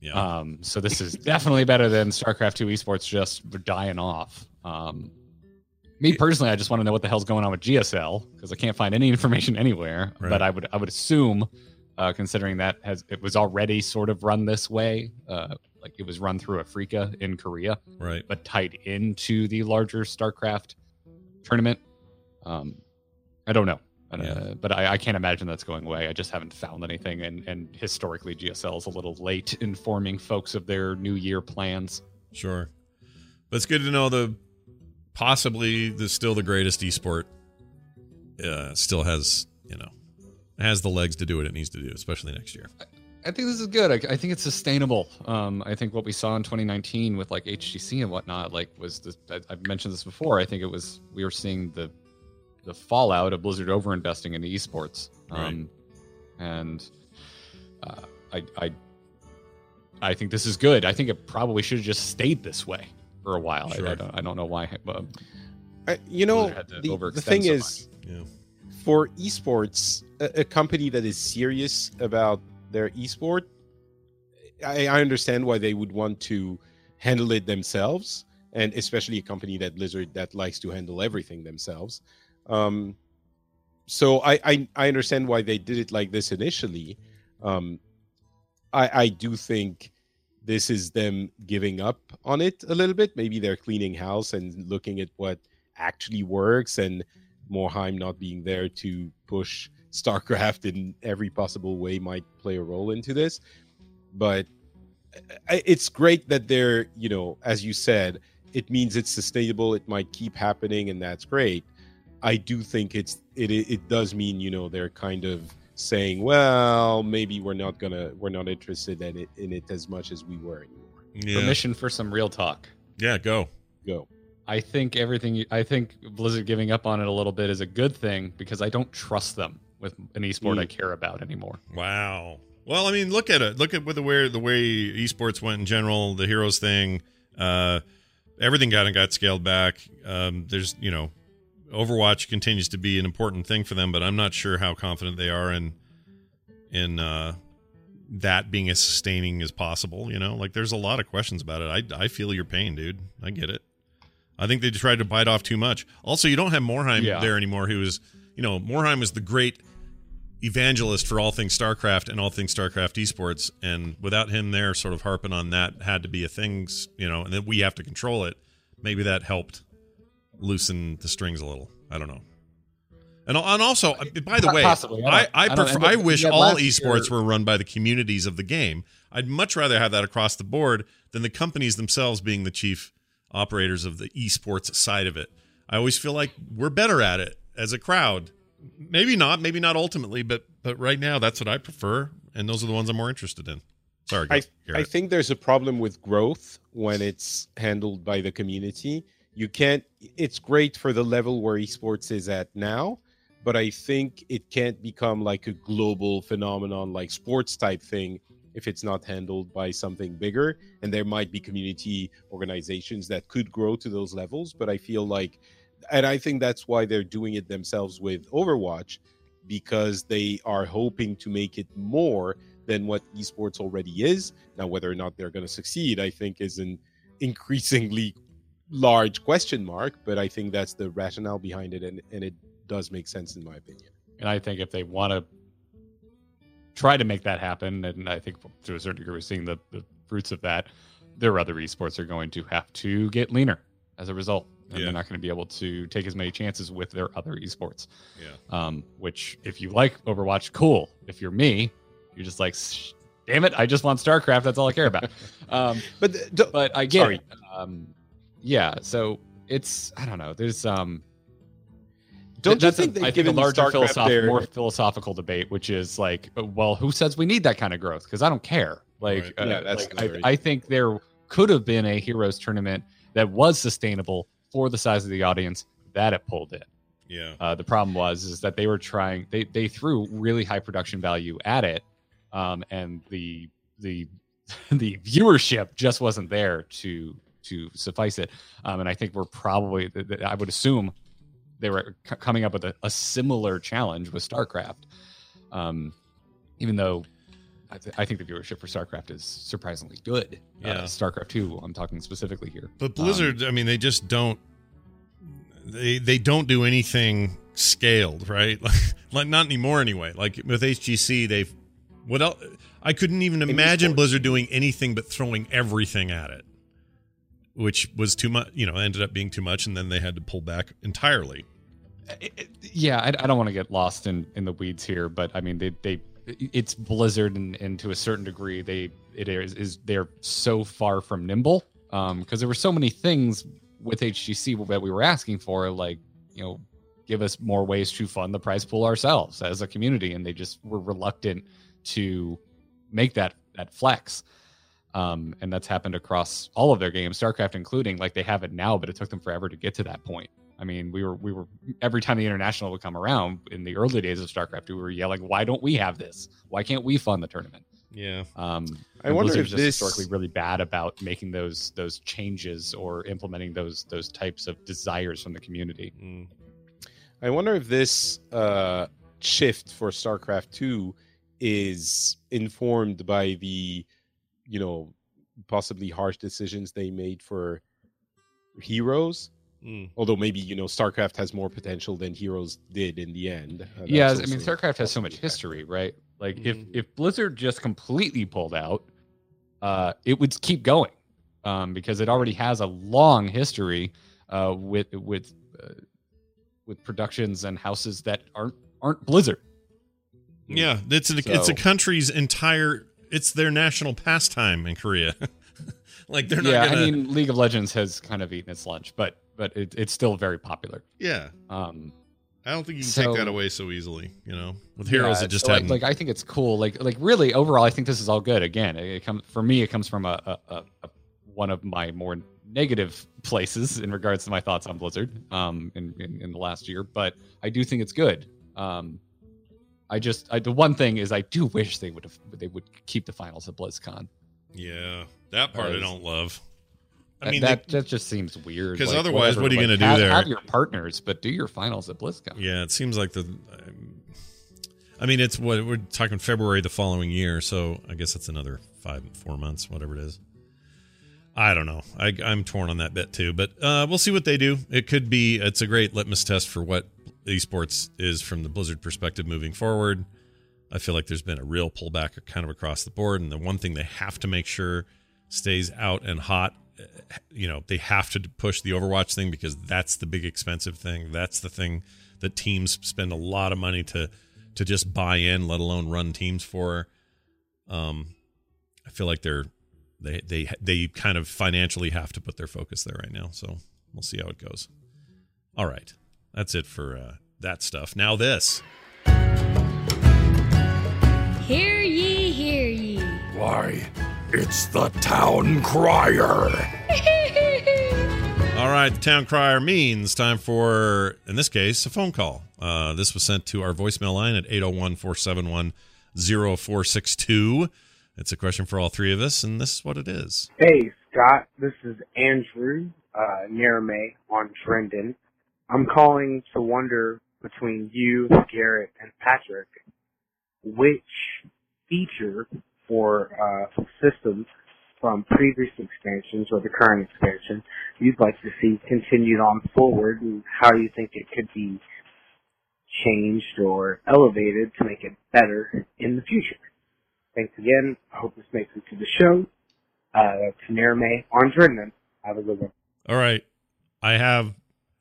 Yeah. Um, so this is definitely better than StarCraft 2 esports just dying off. Um, me personally, I just want to know what the hell's going on with GSL because I can't find any information anywhere. Right. But I would I would assume uh, considering that has it was already sort of run this way. Uh, like it was run through Afreeca in Korea, Right. but tied into the larger StarCraft tournament. Um, I don't know. Uh, Yeah. But I, I can't imagine that's going away. I just haven't found anything, and, and historically, GSL is a little late informing folks of their new year plans. Sure. But it's good to know the possibly the still the greatest esport uh, still has, you know, has the legs to do what it needs to do, especially next year. I think this is good. I, I think it's sustainable. Um, I think what we saw in 2019 with like HGC and whatnot, like was this. I, I've mentioned this before. I think it was we were seeing the the fallout of Blizzard overinvesting into esports. Um, and uh, I I I think this is good. I think it probably should have just stayed this way for a while. I- I, Sure. don't I don't know why. Uh, I, you know, Blizzard had to the, the thing so is, Yeah. for esports, a, a company that is serious about their esport, I, I understand why they would want to handle it themselves, and especially a company that Blizzard that likes to handle everything themselves. Um, so I, I I understand why they did it like this initially. Um, I I do think this is them giving up on it a little bit. Maybe they're cleaning house and looking at what actually works and Morhaime not being there to push StarCraft in every possible way might play a role into this. But uh, it's great that they're, you know, as you said, it means it's sustainable. It might keep happening, and that's great. I do think it's it it, it does mean you know they're kind of saying, well, maybe we're not gonna we're not interested in it in it as much as we were anymore. Yeah. permission for some real talk. Yeah, go. Go. I think everything. I think Blizzard giving up on it a little bit is a good thing because I don't trust them with an esport Mm. I care about anymore. Wow. Well, I mean, look at it. Look at with the way the way esports went in general, the heroes thing, uh, everything got and got scaled back. Um, there's you know, Overwatch continues to be an important thing for them, but I'm not sure how confident they are in in uh, that being as sustaining as possible. You know, like there's a lot of questions about it. I I feel your pain, dude. I get it. I think they tried to bite off too much. Also, you don't have Morhaime Yeah. there anymore, who is you know Morhaime is the great evangelist for all things StarCraft and all things StarCraft esports. And without him there, sort of harping on that had to be a things, you know, and then we have to control it. Maybe that helped loosen the strings a little. I don't know. And, and also, uh, by the way, possibly. I I I, I prefer, but I wish all esports year- were run by the communities of the game. I'd much rather have that across the board than the companies themselves being the chief operators of the esports side of it. I always feel like we're better at it as a crowd. Maybe not, maybe not ultimately, but but right now that's what I prefer, and those are the ones I'm more interested in. Sorry, I, I think there's a problem with growth when it's handled by the community. You can't, it's great for the level where esports is at now, but I think it can't become like a global phenomenon, like sports type thing, if it's not handled by something bigger. And there might be community organizations that could grow to those levels, but I feel like, and I think that's why they're doing it themselves with Overwatch, because they are hoping to make it more than what esports already is. Now, whether or not they're going to succeed, I think, is an increasingly large question mark. But I think that's the rationale behind it, and, and it does make sense in my opinion. And I think if they want to try to make that happen, and I think to a certain degree we're seeing the, the fruits of that, their other esports are going to have to get leaner as a result. And Yeah. they're not going to be able to take as many chances with their other esports. yeah, Um, which, if you like Overwatch, cool. If you're me, you're just like, damn it, I just want StarCraft. That's all I care about. um, But th- d- but I get Sorry. it. Um, yeah, so it's I don't know. There's um don't you think a, I think a larger philosoph- more philosophical debate, which is like, uh, well, who says we need that kind of growth? Because I don't care. Like, Right. uh, Yeah, that's like, I, I think there could have been a heroes tournament that was sustainable for the size of the audience that it pulled in. yeah, Uh, the problem was is that they were trying they they threw really high production value at it, um, and the the the viewership just wasn't there to to suffice it. Um, and I think we're probably I would assume they were c- coming up with a, a similar challenge with StarCraft. Um, even though I, th- I think the viewership for StarCraft is surprisingly good. Yeah. Uh, StarCraft Two, I'm talking specifically here. but Blizzard, I mean, they just don't they they don't do anything scaled, right? like not anymore anyway. Like with HGC, they've What else? I couldn't even imagine. Blizzard doing anything but throwing everything at it, which was too much. You know, ended up being too much, and then they had to pull back entirely. It- it- yeah, I, I don't want to get lost in in the weeds here, but I mean, they they it's Blizzard, and, and to a certain degree, they it is, is they're so far from nimble because there were so many things with HGC that we were asking for, like you know, give us more ways to fund the prize pool ourselves as a community, and they just were reluctant to make that that flex. Um, and that's happened across all of their games, StarCraft including. Like they have it now, but it took them forever to get to that point. I mean, we were we were every time the international would come around in the early days of StarCraft, we were yelling, "Why don't we have this? Why can't we fund the tournament?" Yeah. Um, I wonder Blizzard's if just this- historically really bad about making those those changes or implementing those those types of desires from the community. Mm. I wonder if this uh, shift for StarCraft Two is informed by the, you know, possibly harsh decisions they made for Heroes. Mm. Although maybe you know StarCraft has more potential than Heroes did in the end. Uh, yeah, I mean, StarCraft has so much possibly a factor. history, right? Like if Mhm. if Blizzard just completely pulled out, uh, it would keep going um, because it already has a long history uh, with with uh, with productions and houses that aren't aren't Blizzard. Yeah, it's a, it's a country's entire. It's their national pastime in Korea. like they're not yeah, gonna. I mean, League of Legends has kind of eaten its lunch, but but it, it's still very popular. yeah, Um, I don't think you can So- take that away so easily. You know, with heroes, Yeah, it just so, like, like I think it's cool. Like like really overall, I think this is all good. Again, it, it comes for me. It comes from a, a, a, one of my more negative places in regards to my thoughts on Blizzard um in, in, in the last year, but I do think it's good. Um, I just I, the one thing is I do wish they would have they would keep the finals at BlizzCon. yeah, that part I don't love. I That- mean, that they- that just seems weird. 'Cause like, otherwise, whatever, what are you like, gonna do have, there? Have your partners, but do your finals at BlizzCon. yeah, it seems like the. I mean, it's what we're talking February the following year, so I guess that's another five, four months, whatever it is. I don't know. I, I'm torn on that bit too, but uh, we'll see what they do. It could be. It's a great litmus test for what esports is from the Blizzard perspective moving forward. I feel like there's been a real pullback kind of across the board, and the one thing they have to make sure stays out and hot. Uh, You know, they have to push the Overwatch thing because that's the big expensive thing. That's the thing that teams spend a lot of money to to just buy in, let alone run teams for. Um, I feel like they're they they they kind of financially have to put their focus there right now. So we'll see how it goes. All right, that's it for uh, that stuff. Now this. Hear ye, hear ye. Why, it's the town crier. All right, the town crier means time for, in this case, a phone call. Uh, this was sent to our voicemail line at 801 471 0462. It's a question for all three of us, and this is what it is. Hey, Scott. This is Andrew uh, Nerame on Trendon. I'm calling to wonder between you, Garrett, and Patrick, which feature for uh, systems from previous expansions or the current expansion you'd like to see continued on forward and how you think it could be changed or elevated to make it better in the future. Thanks again. I hope this makes it to the show. Uh, that's Nerame on Trendon. Have a good one. All right. I have,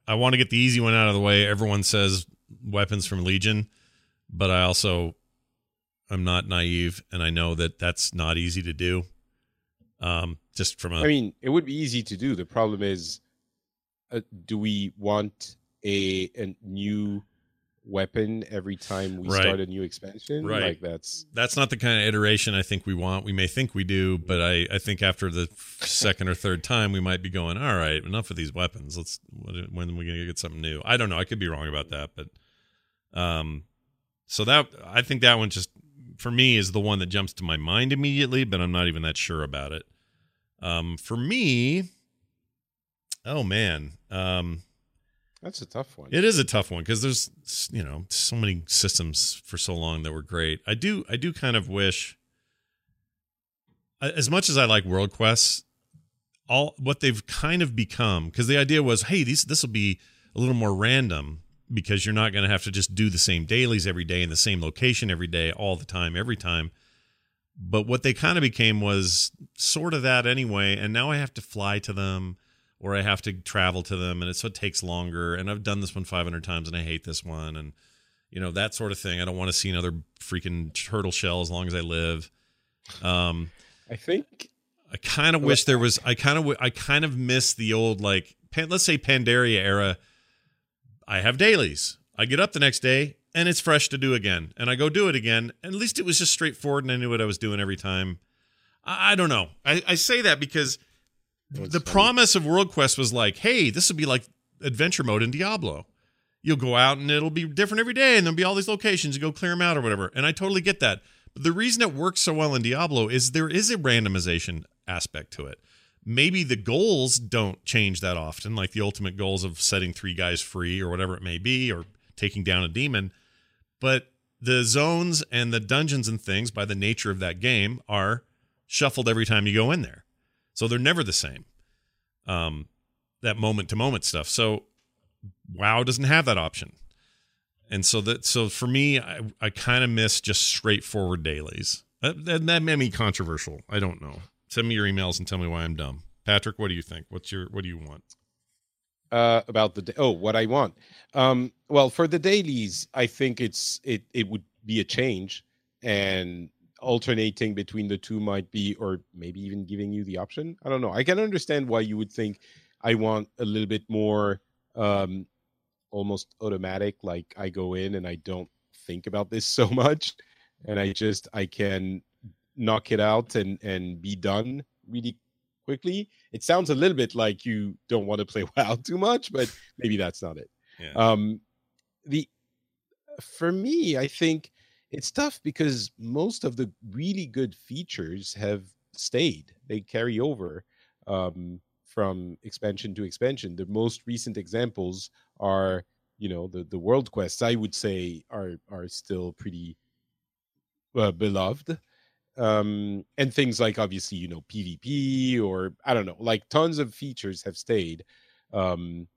I want to get the easy one out of the way. Everyone says weapons from Legion, but I also am not naive, and I know that that's not easy to do. Um, just from a, I mean, it would be easy to do. The problem is, uh, do we want a a new weapon every time we Right. start a new expansion? Right. Like that's that's not the kind of iteration I think we want. We may think we do, but I, I think after the second or third time, we might be going, all right, enough of these weapons. Let's when when are we gonna get something new? I don't know. I could be wrong about that, but um, so that I think that one just for me is the one that jumps to my mind immediately, but I'm not even that sure about it. Um, for me, oh man, um, that's a tough one. it is a tough one because there's you know so many systems for so long that were great. I do I do kind of wish as much as I like World Quests, all what they've kind of become because the idea was, hey, these this will be a little more random because you're not going to have to just do the same dailies every day in the same location every day all the time every time. But what they kind of became was sort of that anyway. And now I have to fly to them or I have to travel to them and it so it takes longer. And I've done this one 500 times and I hate this one. And, you know, that sort of thing. I don't want to see another freaking turtle shell as long as I live. Um, I think I kind of wish there was. I kind of. I kind of miss the old like. Let's say Pandaria era. I have dailies. I get up the next day and it's fresh to do again, and I go do it again. And at least it was just straightforward, and I knew what I was doing every time. I, I don't know. I, I say that because That's the funny. promise of World Quest was like, hey, this would be like adventure mode in Diablo. You'll go out and it'll be different every day, and there'll be all these locations. You go clear them out or whatever. And I totally get that. But the reason it works so well in Diablo is there is a randomization aspect to it. Maybe the goals don't change that often, like the ultimate goals of setting three guys free or whatever it may be, or taking down a demon. But the zones and the dungeons and things, by the nature of that game, are shuffled every time you go in there. So they're never the same. Um, that moment to moment stuff. So WoW doesn't have that option. And so that so for me, I, I kind of miss just straightforward dailies. That, that, that may controversial. I don't know. Send me your emails and tell me why I'm dumb. Patrick, what do you think? What's your what do you want? uh, about the oh what I want. Um, well, for the dailies, I think it's it it would be a change, and alternating between the two might be, or maybe even giving you the option. I don't know. I can understand why you would think I want a little bit more, um, almost automatic. Like I go in and I don't think about this so much, and I just I can knock it out and and be done really quickly. It sounds a little bit like you don't want to play WoW too much, but maybe that's not it. Yeah. Um, the for me, I think it's tough because most of the really good features have stayed. They carry over um, from expansion to expansion. The most recent examples are, you know, the the world quests. I would say are are still pretty uh, beloved um and things like obviously you know pvp or i don't know like tons of features have stayed um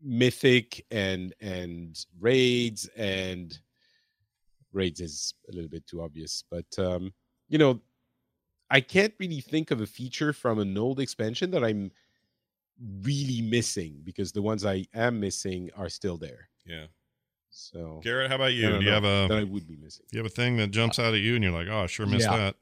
mythic and and raids and raids is a little bit too obvious but um you know i can't really think of a feature from an old expansion that i'm really missing because the ones i am missing are still there Yeah. So Garrett, how about you? don't you know, have that a I would be missing you have a thing that jumps out at you and you're like, oh, I sure missed Yeah. that.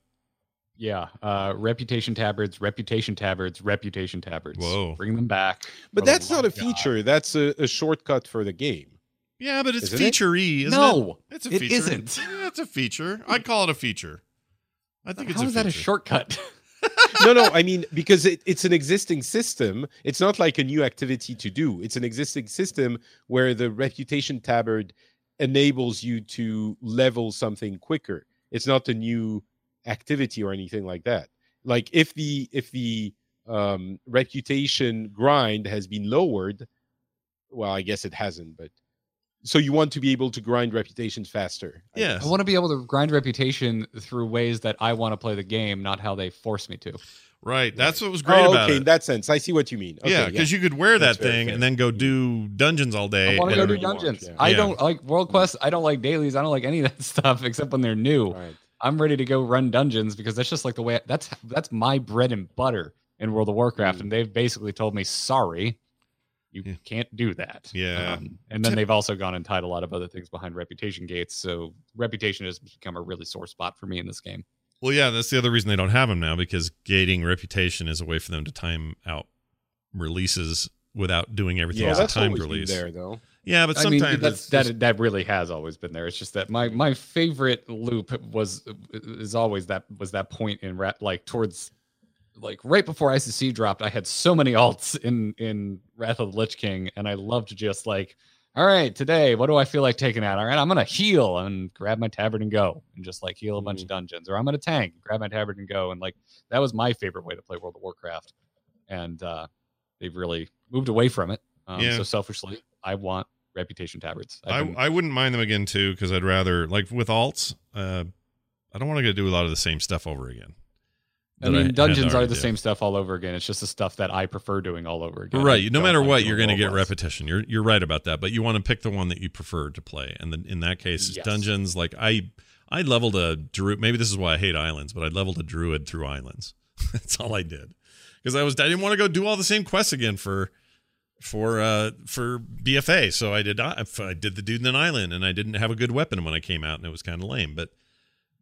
Yeah, uh, reputation tabards, reputation tabards, reputation tabards. Whoa. bring them back. but for the that's not a love of God. feature that's a, a shortcut for the game Yeah, but it's Isn't it? feature-y, isn't No, it? It's a it feature. isn't. Yeah, it's a feature. I'd call it a feature. I think it's How a is that a shortcut? No, no. I mean, because it, it's an existing system. It's not like a new activity to do. It's an existing system where the reputation tabard enables you to level something quicker. It's not a new activity or anything like that. Like if the if the um, reputation grind has been lowered, well, I guess it hasn't, but so you want to be able to grind reputations faster. Yeah. guess. I want to be able to grind reputation through ways that I want to play the game, not how they force me to. Right. That's what was great Oh, about okay, it. in that sense, I see what you mean. Okay, yeah, because you could wear That's that very thing fair. and then go do dungeons all day. I want to go do whatever you want, dungeons. yeah. I Yeah. don't like World Quest. I don't like dailies. I don't like any of that stuff except when they're new. All right. I'm ready to go run dungeons because that's just like the way that's that's my bread and butter in World of Warcraft, Mm. and they've basically told me, "Sorry, you Yeah. can't do that." Yeah. Um, and then they've also gone and tied a lot of other things behind reputation gates. So reputation has become a really sore spot for me in this game. Well, yeah, that's the other reason they don't have them now because gating reputation is a way for them to time out releases without doing everything Yeah, as a that's timed always release. there though. Yeah, but I mean, sometimes that's, that just- that really has always been there. It's just that my my favorite loop was is always that was that point in Wrath like towards like right before ICC dropped. I had so many alts in in Wrath of the Lich King, and I loved just like, all right, today what do I feel like taking out? All right, I'm gonna heal and grab my tabard and go, and just like heal a bunch of dungeons, or I'm gonna tank, grab my tabard and go, and like that was my favorite way to play World of Warcraft, and uh they've really moved away from it. Um, Yeah. So selfishly, I want reputation tabards. I've I, I wouldn't mind them again too because I'd rather like with alts. Uh, I don't want to go do a lot of the same stuff over again. I mean, had dungeons are the do. same stuff all over again. It's just the stuff that I prefer doing all over again. Right. No matter like what, you're going to get repetition. You're you're right about that. But you want to pick the one that you prefer to play, and then in that case, Yes. dungeons. Like I I leveled a druid. Maybe this is why I hate islands, but I leveled a druid through islands. That's all I did because I was I didn't want to go do all the same quests again for for uh for BFA. So I did I, I did the dude in an island, and I didn't have a good weapon when I came out, and it was kind of lame. But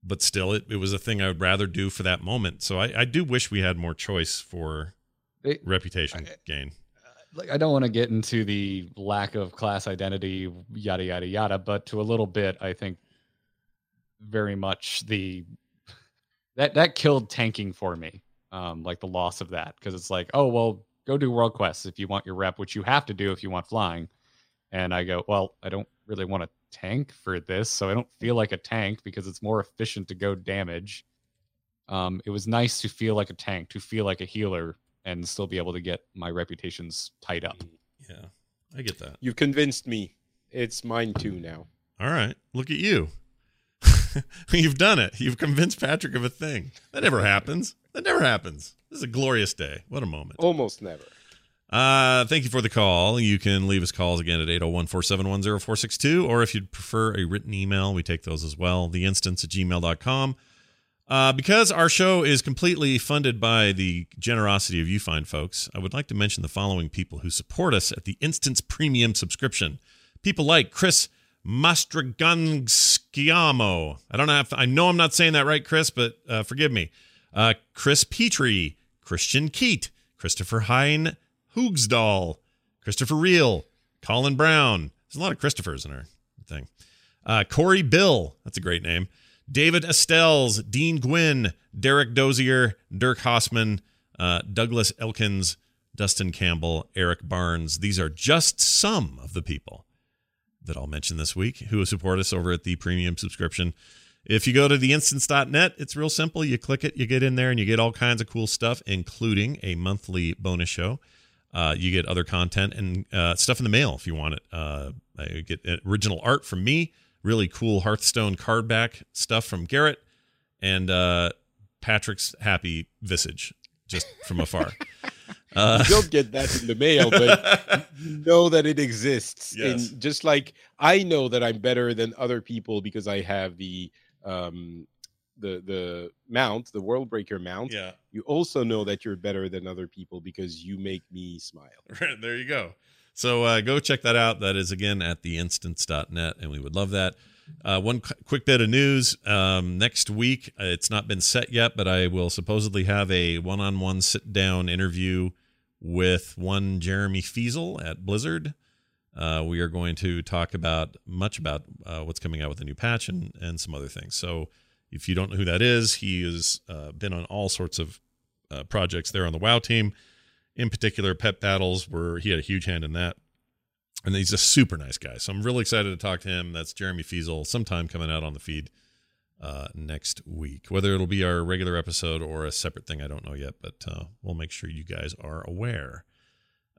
but still, it, it was a thing I would rather do for that moment. So I, I do wish we had more choice for It- reputation gain. like I don't want to get into the lack of class identity, yada yada yada, but to a little bit, I think very much the that that killed tanking for me. Um, like the loss of that because it's like, oh well, go do world quests if you want your rep, which you have to do if you want flying. And I go, well, I don't really want to tank for this, so I don't feel like a tank because it's more efficient to go damage. Um, it was nice to feel like a tank, to feel like a healer, and still be able to get my reputations tied up. Yeah, I get that. You've convinced me. It's mine too now. All right, look at you. You've done it. You've convinced Patrick of a thing. That never happens. That never happens. This is a glorious day. What a moment. Almost never. Uh, thank you for the call. You can leave us calls again at 801 471 0462, or if you'd prefer a written email, we take those as well. The instance at gmail.com. Uh, because our show is completely funded by the generosity of you fine folks, I would like to mention the following people who support us at the Instance Premium subscription. People like Chris Mastraganschiamo. I don't know if I know I'm not saying that right, Chris, but uh, forgive me. Uh, Chris Petrie, Christian Keat, Christopher Hein Hoogsdahl, Christopher Reel, Colin Brown. There's a lot of Christophers in our thing. Uh, Corey Bill, that's a great name. David Estelles, Dean Gwynn, Derek Dozier, Dirk Hossman, uh, Douglas Elkins, Dustin Campbell, Eric Barnes. These are just some of the people that I'll mention this week who support us over at the premium subscription. If you go to theinstance.net, it's real simple. You click it, you get in there, and you get all kinds of cool stuff, including a monthly bonus show. Uh, you get other content and uh, stuff in the mail if you want it. Uh, I get original art from me, really cool Hearthstone card back stuff from Garrett, and uh, Patrick's happy visage just from afar. Uh, You don't get that in the mail, but you know that it exists. Yes. And just like I know that I'm better than other people because I have the um the the mount, the world breaker mount. yeah, You also know that you're better than other people because you make me smile. Right, there you go. So uh, go check that out. That is again at theinstance.net, and we would love that. Uh, one qu- quick bit of news. Um, next week, uh, it's not been set yet, but I will supposedly have a one on one sit down interview with one Jeremy Feasel at Blizzard. Uh, we are going to talk about much about uh, what's coming out with the new patch and, and some other things. So if you don't know who that is, he has uh, been on all sorts of uh, projects there on the WoW team. In particular pet battles where he had a huge hand in that. And he's a super nice guy. So i'm really excited to talk to him. That's jeremy Feasel sometime coming out on the feed uh, next week. Whether it'll be our regular episode or a separate thing i don't know yet but uh, we'll make sure you guys are aware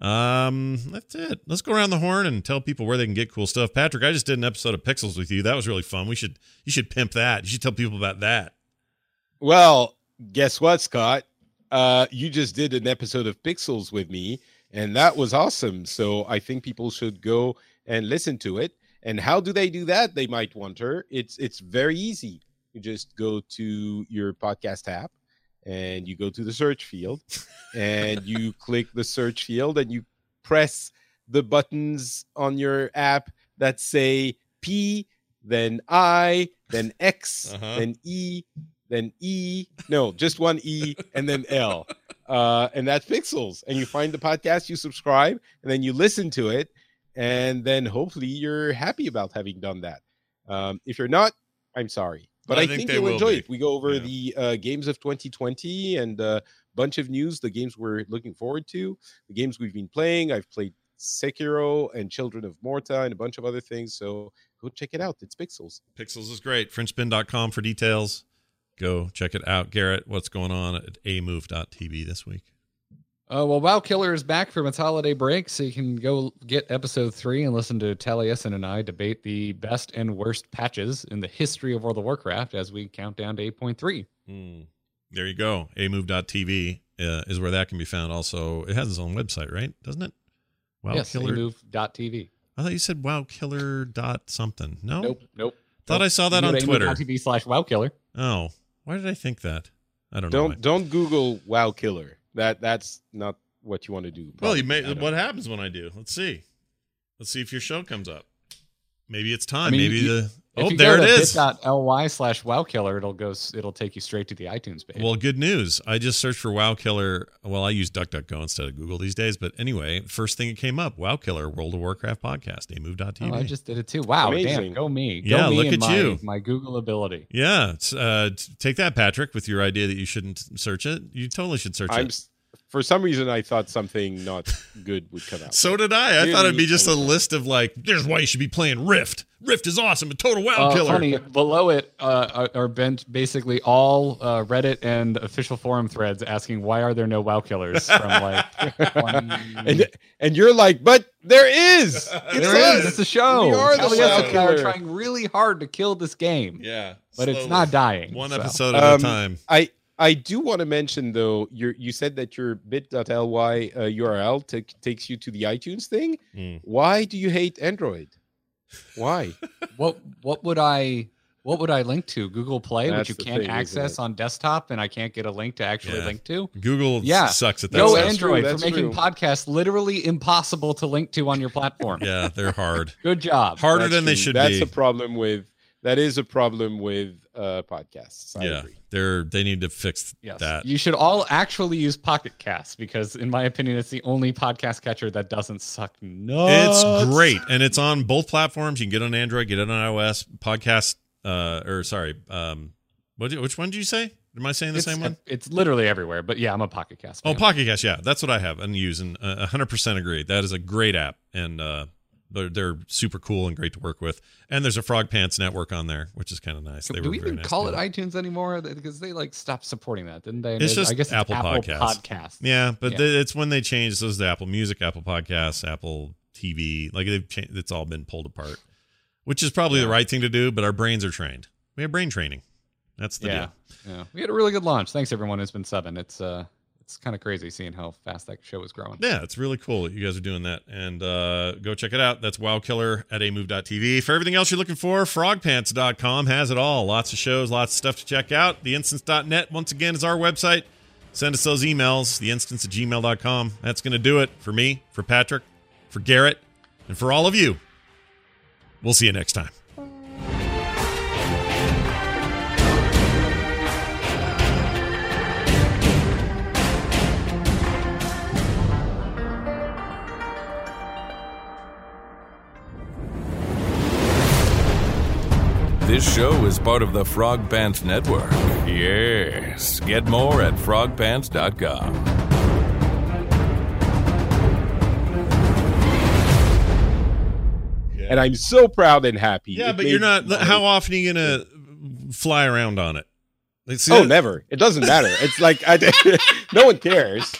um that's it let's go around the horn and tell people where they can get cool stuff patrick i just did an episode of pixels with you that was really fun we should you should pimp that you should tell people about that Well, guess what, Scott? Uh, you just did an episode of Pixels with me, and that was awesome. So I think people should go and listen to it. And how do they do that? They might wonder. It's it's very easy. You just go to your podcast app and you go to the search field and you click the search field and you press the buttons on your app that say P, then I, then X, Uh-huh. then E, then E. No, just one E and then L. Uh, and that's Pixels. And you find the podcast, you subscribe, and then you listen to it. And then hopefully you're happy about having done that. Um, if you're not, I'm sorry. But I I, think think, you'll enjoy be. it. We go over Yeah. the uh, games of 2020 and a bunch of news, the games we're looking forward to, the games we've been playing. I've played Sekiro and Children of Morta and a bunch of other things. So go check it out. It's Pixels. Pixels is great. FrenchSpin.com for details. Go check it out. Garrett, what's going on at amove.tv this week? Uh, well, WoW Killer is back from its holiday break, so you can go get episode three and listen to Taliesin and I debate the best and worst patches in the history of World of Warcraft as we count down to 8.3. Hmm. There you go. amove.tv uh, is where that can be found. Also, it has its own website, right? Doesn't it? Wow yes, Killer. move.tv. I thought you said wow killer dot something. No? Nope, nope. Thought I saw that Go on to Twitter. TV slash wow killer. Oh, why did I think that? I don't, know. Don't don't Google WoW Killer. That that's not what you want to do. Well, you may. What happens when I do? Let's see. Let's see if your show comes up. Maybe it's time. I mean, Maybe you- the. If Oh, you there go it to is. bit.ly slash wow killer, it'll go. It'll take you straight to the iTunes page. Well, good news. I just searched for WoW Killer. Well, I use DuckDuckGo instead of Google these days. But anyway, first thing that came up: WoW Killer World of Warcraft podcast. Amove.tv. Oh, I just did it too. Wow, Amazing. damn, go me. Go Yeah, me look and at my, you. My Google ability. yeah. it's, Uh, take that, Patrick, with your idea that you shouldn't search it. You totally should search I'm it. S- for some reason I thought something not good would come out. So did I. I thought it'd be just a was- list of like, there's why you should be playing Rift. Rift is awesome. A total WoW Uh, killer. funny, below it uh, are are bent basically all uh, Reddit and official forum threads asking why are there no WoW killers from like one, and and you're like, but there is. It's there us. is. It's a show. We are the Kelly WoW Esselstyn are killer. trying really hard to kill this game, Yeah. but it's not dying. One so. episode at Um, a time. I I do want to mention though, you you said that your bit.ly uh, URL ta- takes you to the iTunes thing. Mm. Why do you hate Android? Why? What what would I what would I link to? Google Play, That's which you can't thing, access on desktop, and I can't get a link to actually Yeah. link to. Google Yeah. sucks at that No stuff. That's Android for that's making podcasts literally impossible to link to on your platform. Yeah, they're hard. Good job. Harder That's than they should That's be. That's a problem with. That is a problem with uh, podcasts. I yeah, agree. they're they need to fix Yes. that. You should all actually use Pocket Cast because, in my opinion, it's the only podcast catcher that doesn't suck nuts. It's great, and it's on both platforms. You can get it on Android, get it on iOS. Podcast, uh, or sorry, um, what? Which one did you say? Am I saying the It's, same one? it's literally everywhere, but yeah, I'm a Pocket Cast. Oh. Pocket Cast. Yeah, that's what I have and use, and uh, 100% agree. That is a great app, and uh, they're, they're super cool and great to work with. And there's a Frog Pants network on there, which is kind of nice. They Do we even nice call it iTunes anymore? Because they like stopped supporting that, didn't they? It's I just guess Apple Apple Podcasts. Podcasts. Yeah, but Yeah. the- it's when they changed those to Apple Music, Apple Podcasts, Apple TV. Like they've changed, it's all been pulled apart, which is probably the right thing to do. But our brains are trained. We have brain training. That's the yeah, deal. yeah. We had a really good launch. Thanks everyone who's been subbing. It's uh, it's kind of crazy seeing how fast that show is growing. Yeah, it's really cool that you guys are doing that. And uh, go check it out. That's Wow Killer at amove.tv. For everything else you're looking for, frogpants.com has it all. Lots of shows, lots of stuff to check out. Theinstance.net, once again, is our website. Send us those emails, theinstance at gmail.com. That's going to do it for me, for Patrick, for Garrett, and for all of you. We'll see you next time. This show is part of the Frog Pants Network. Yes. Get more at frogpants.com. And I'm so proud and happy. Yeah, It but you're not. my- How often are you going to fly around on it? See Oh, that- never. It doesn't matter. It's like I, no one cares.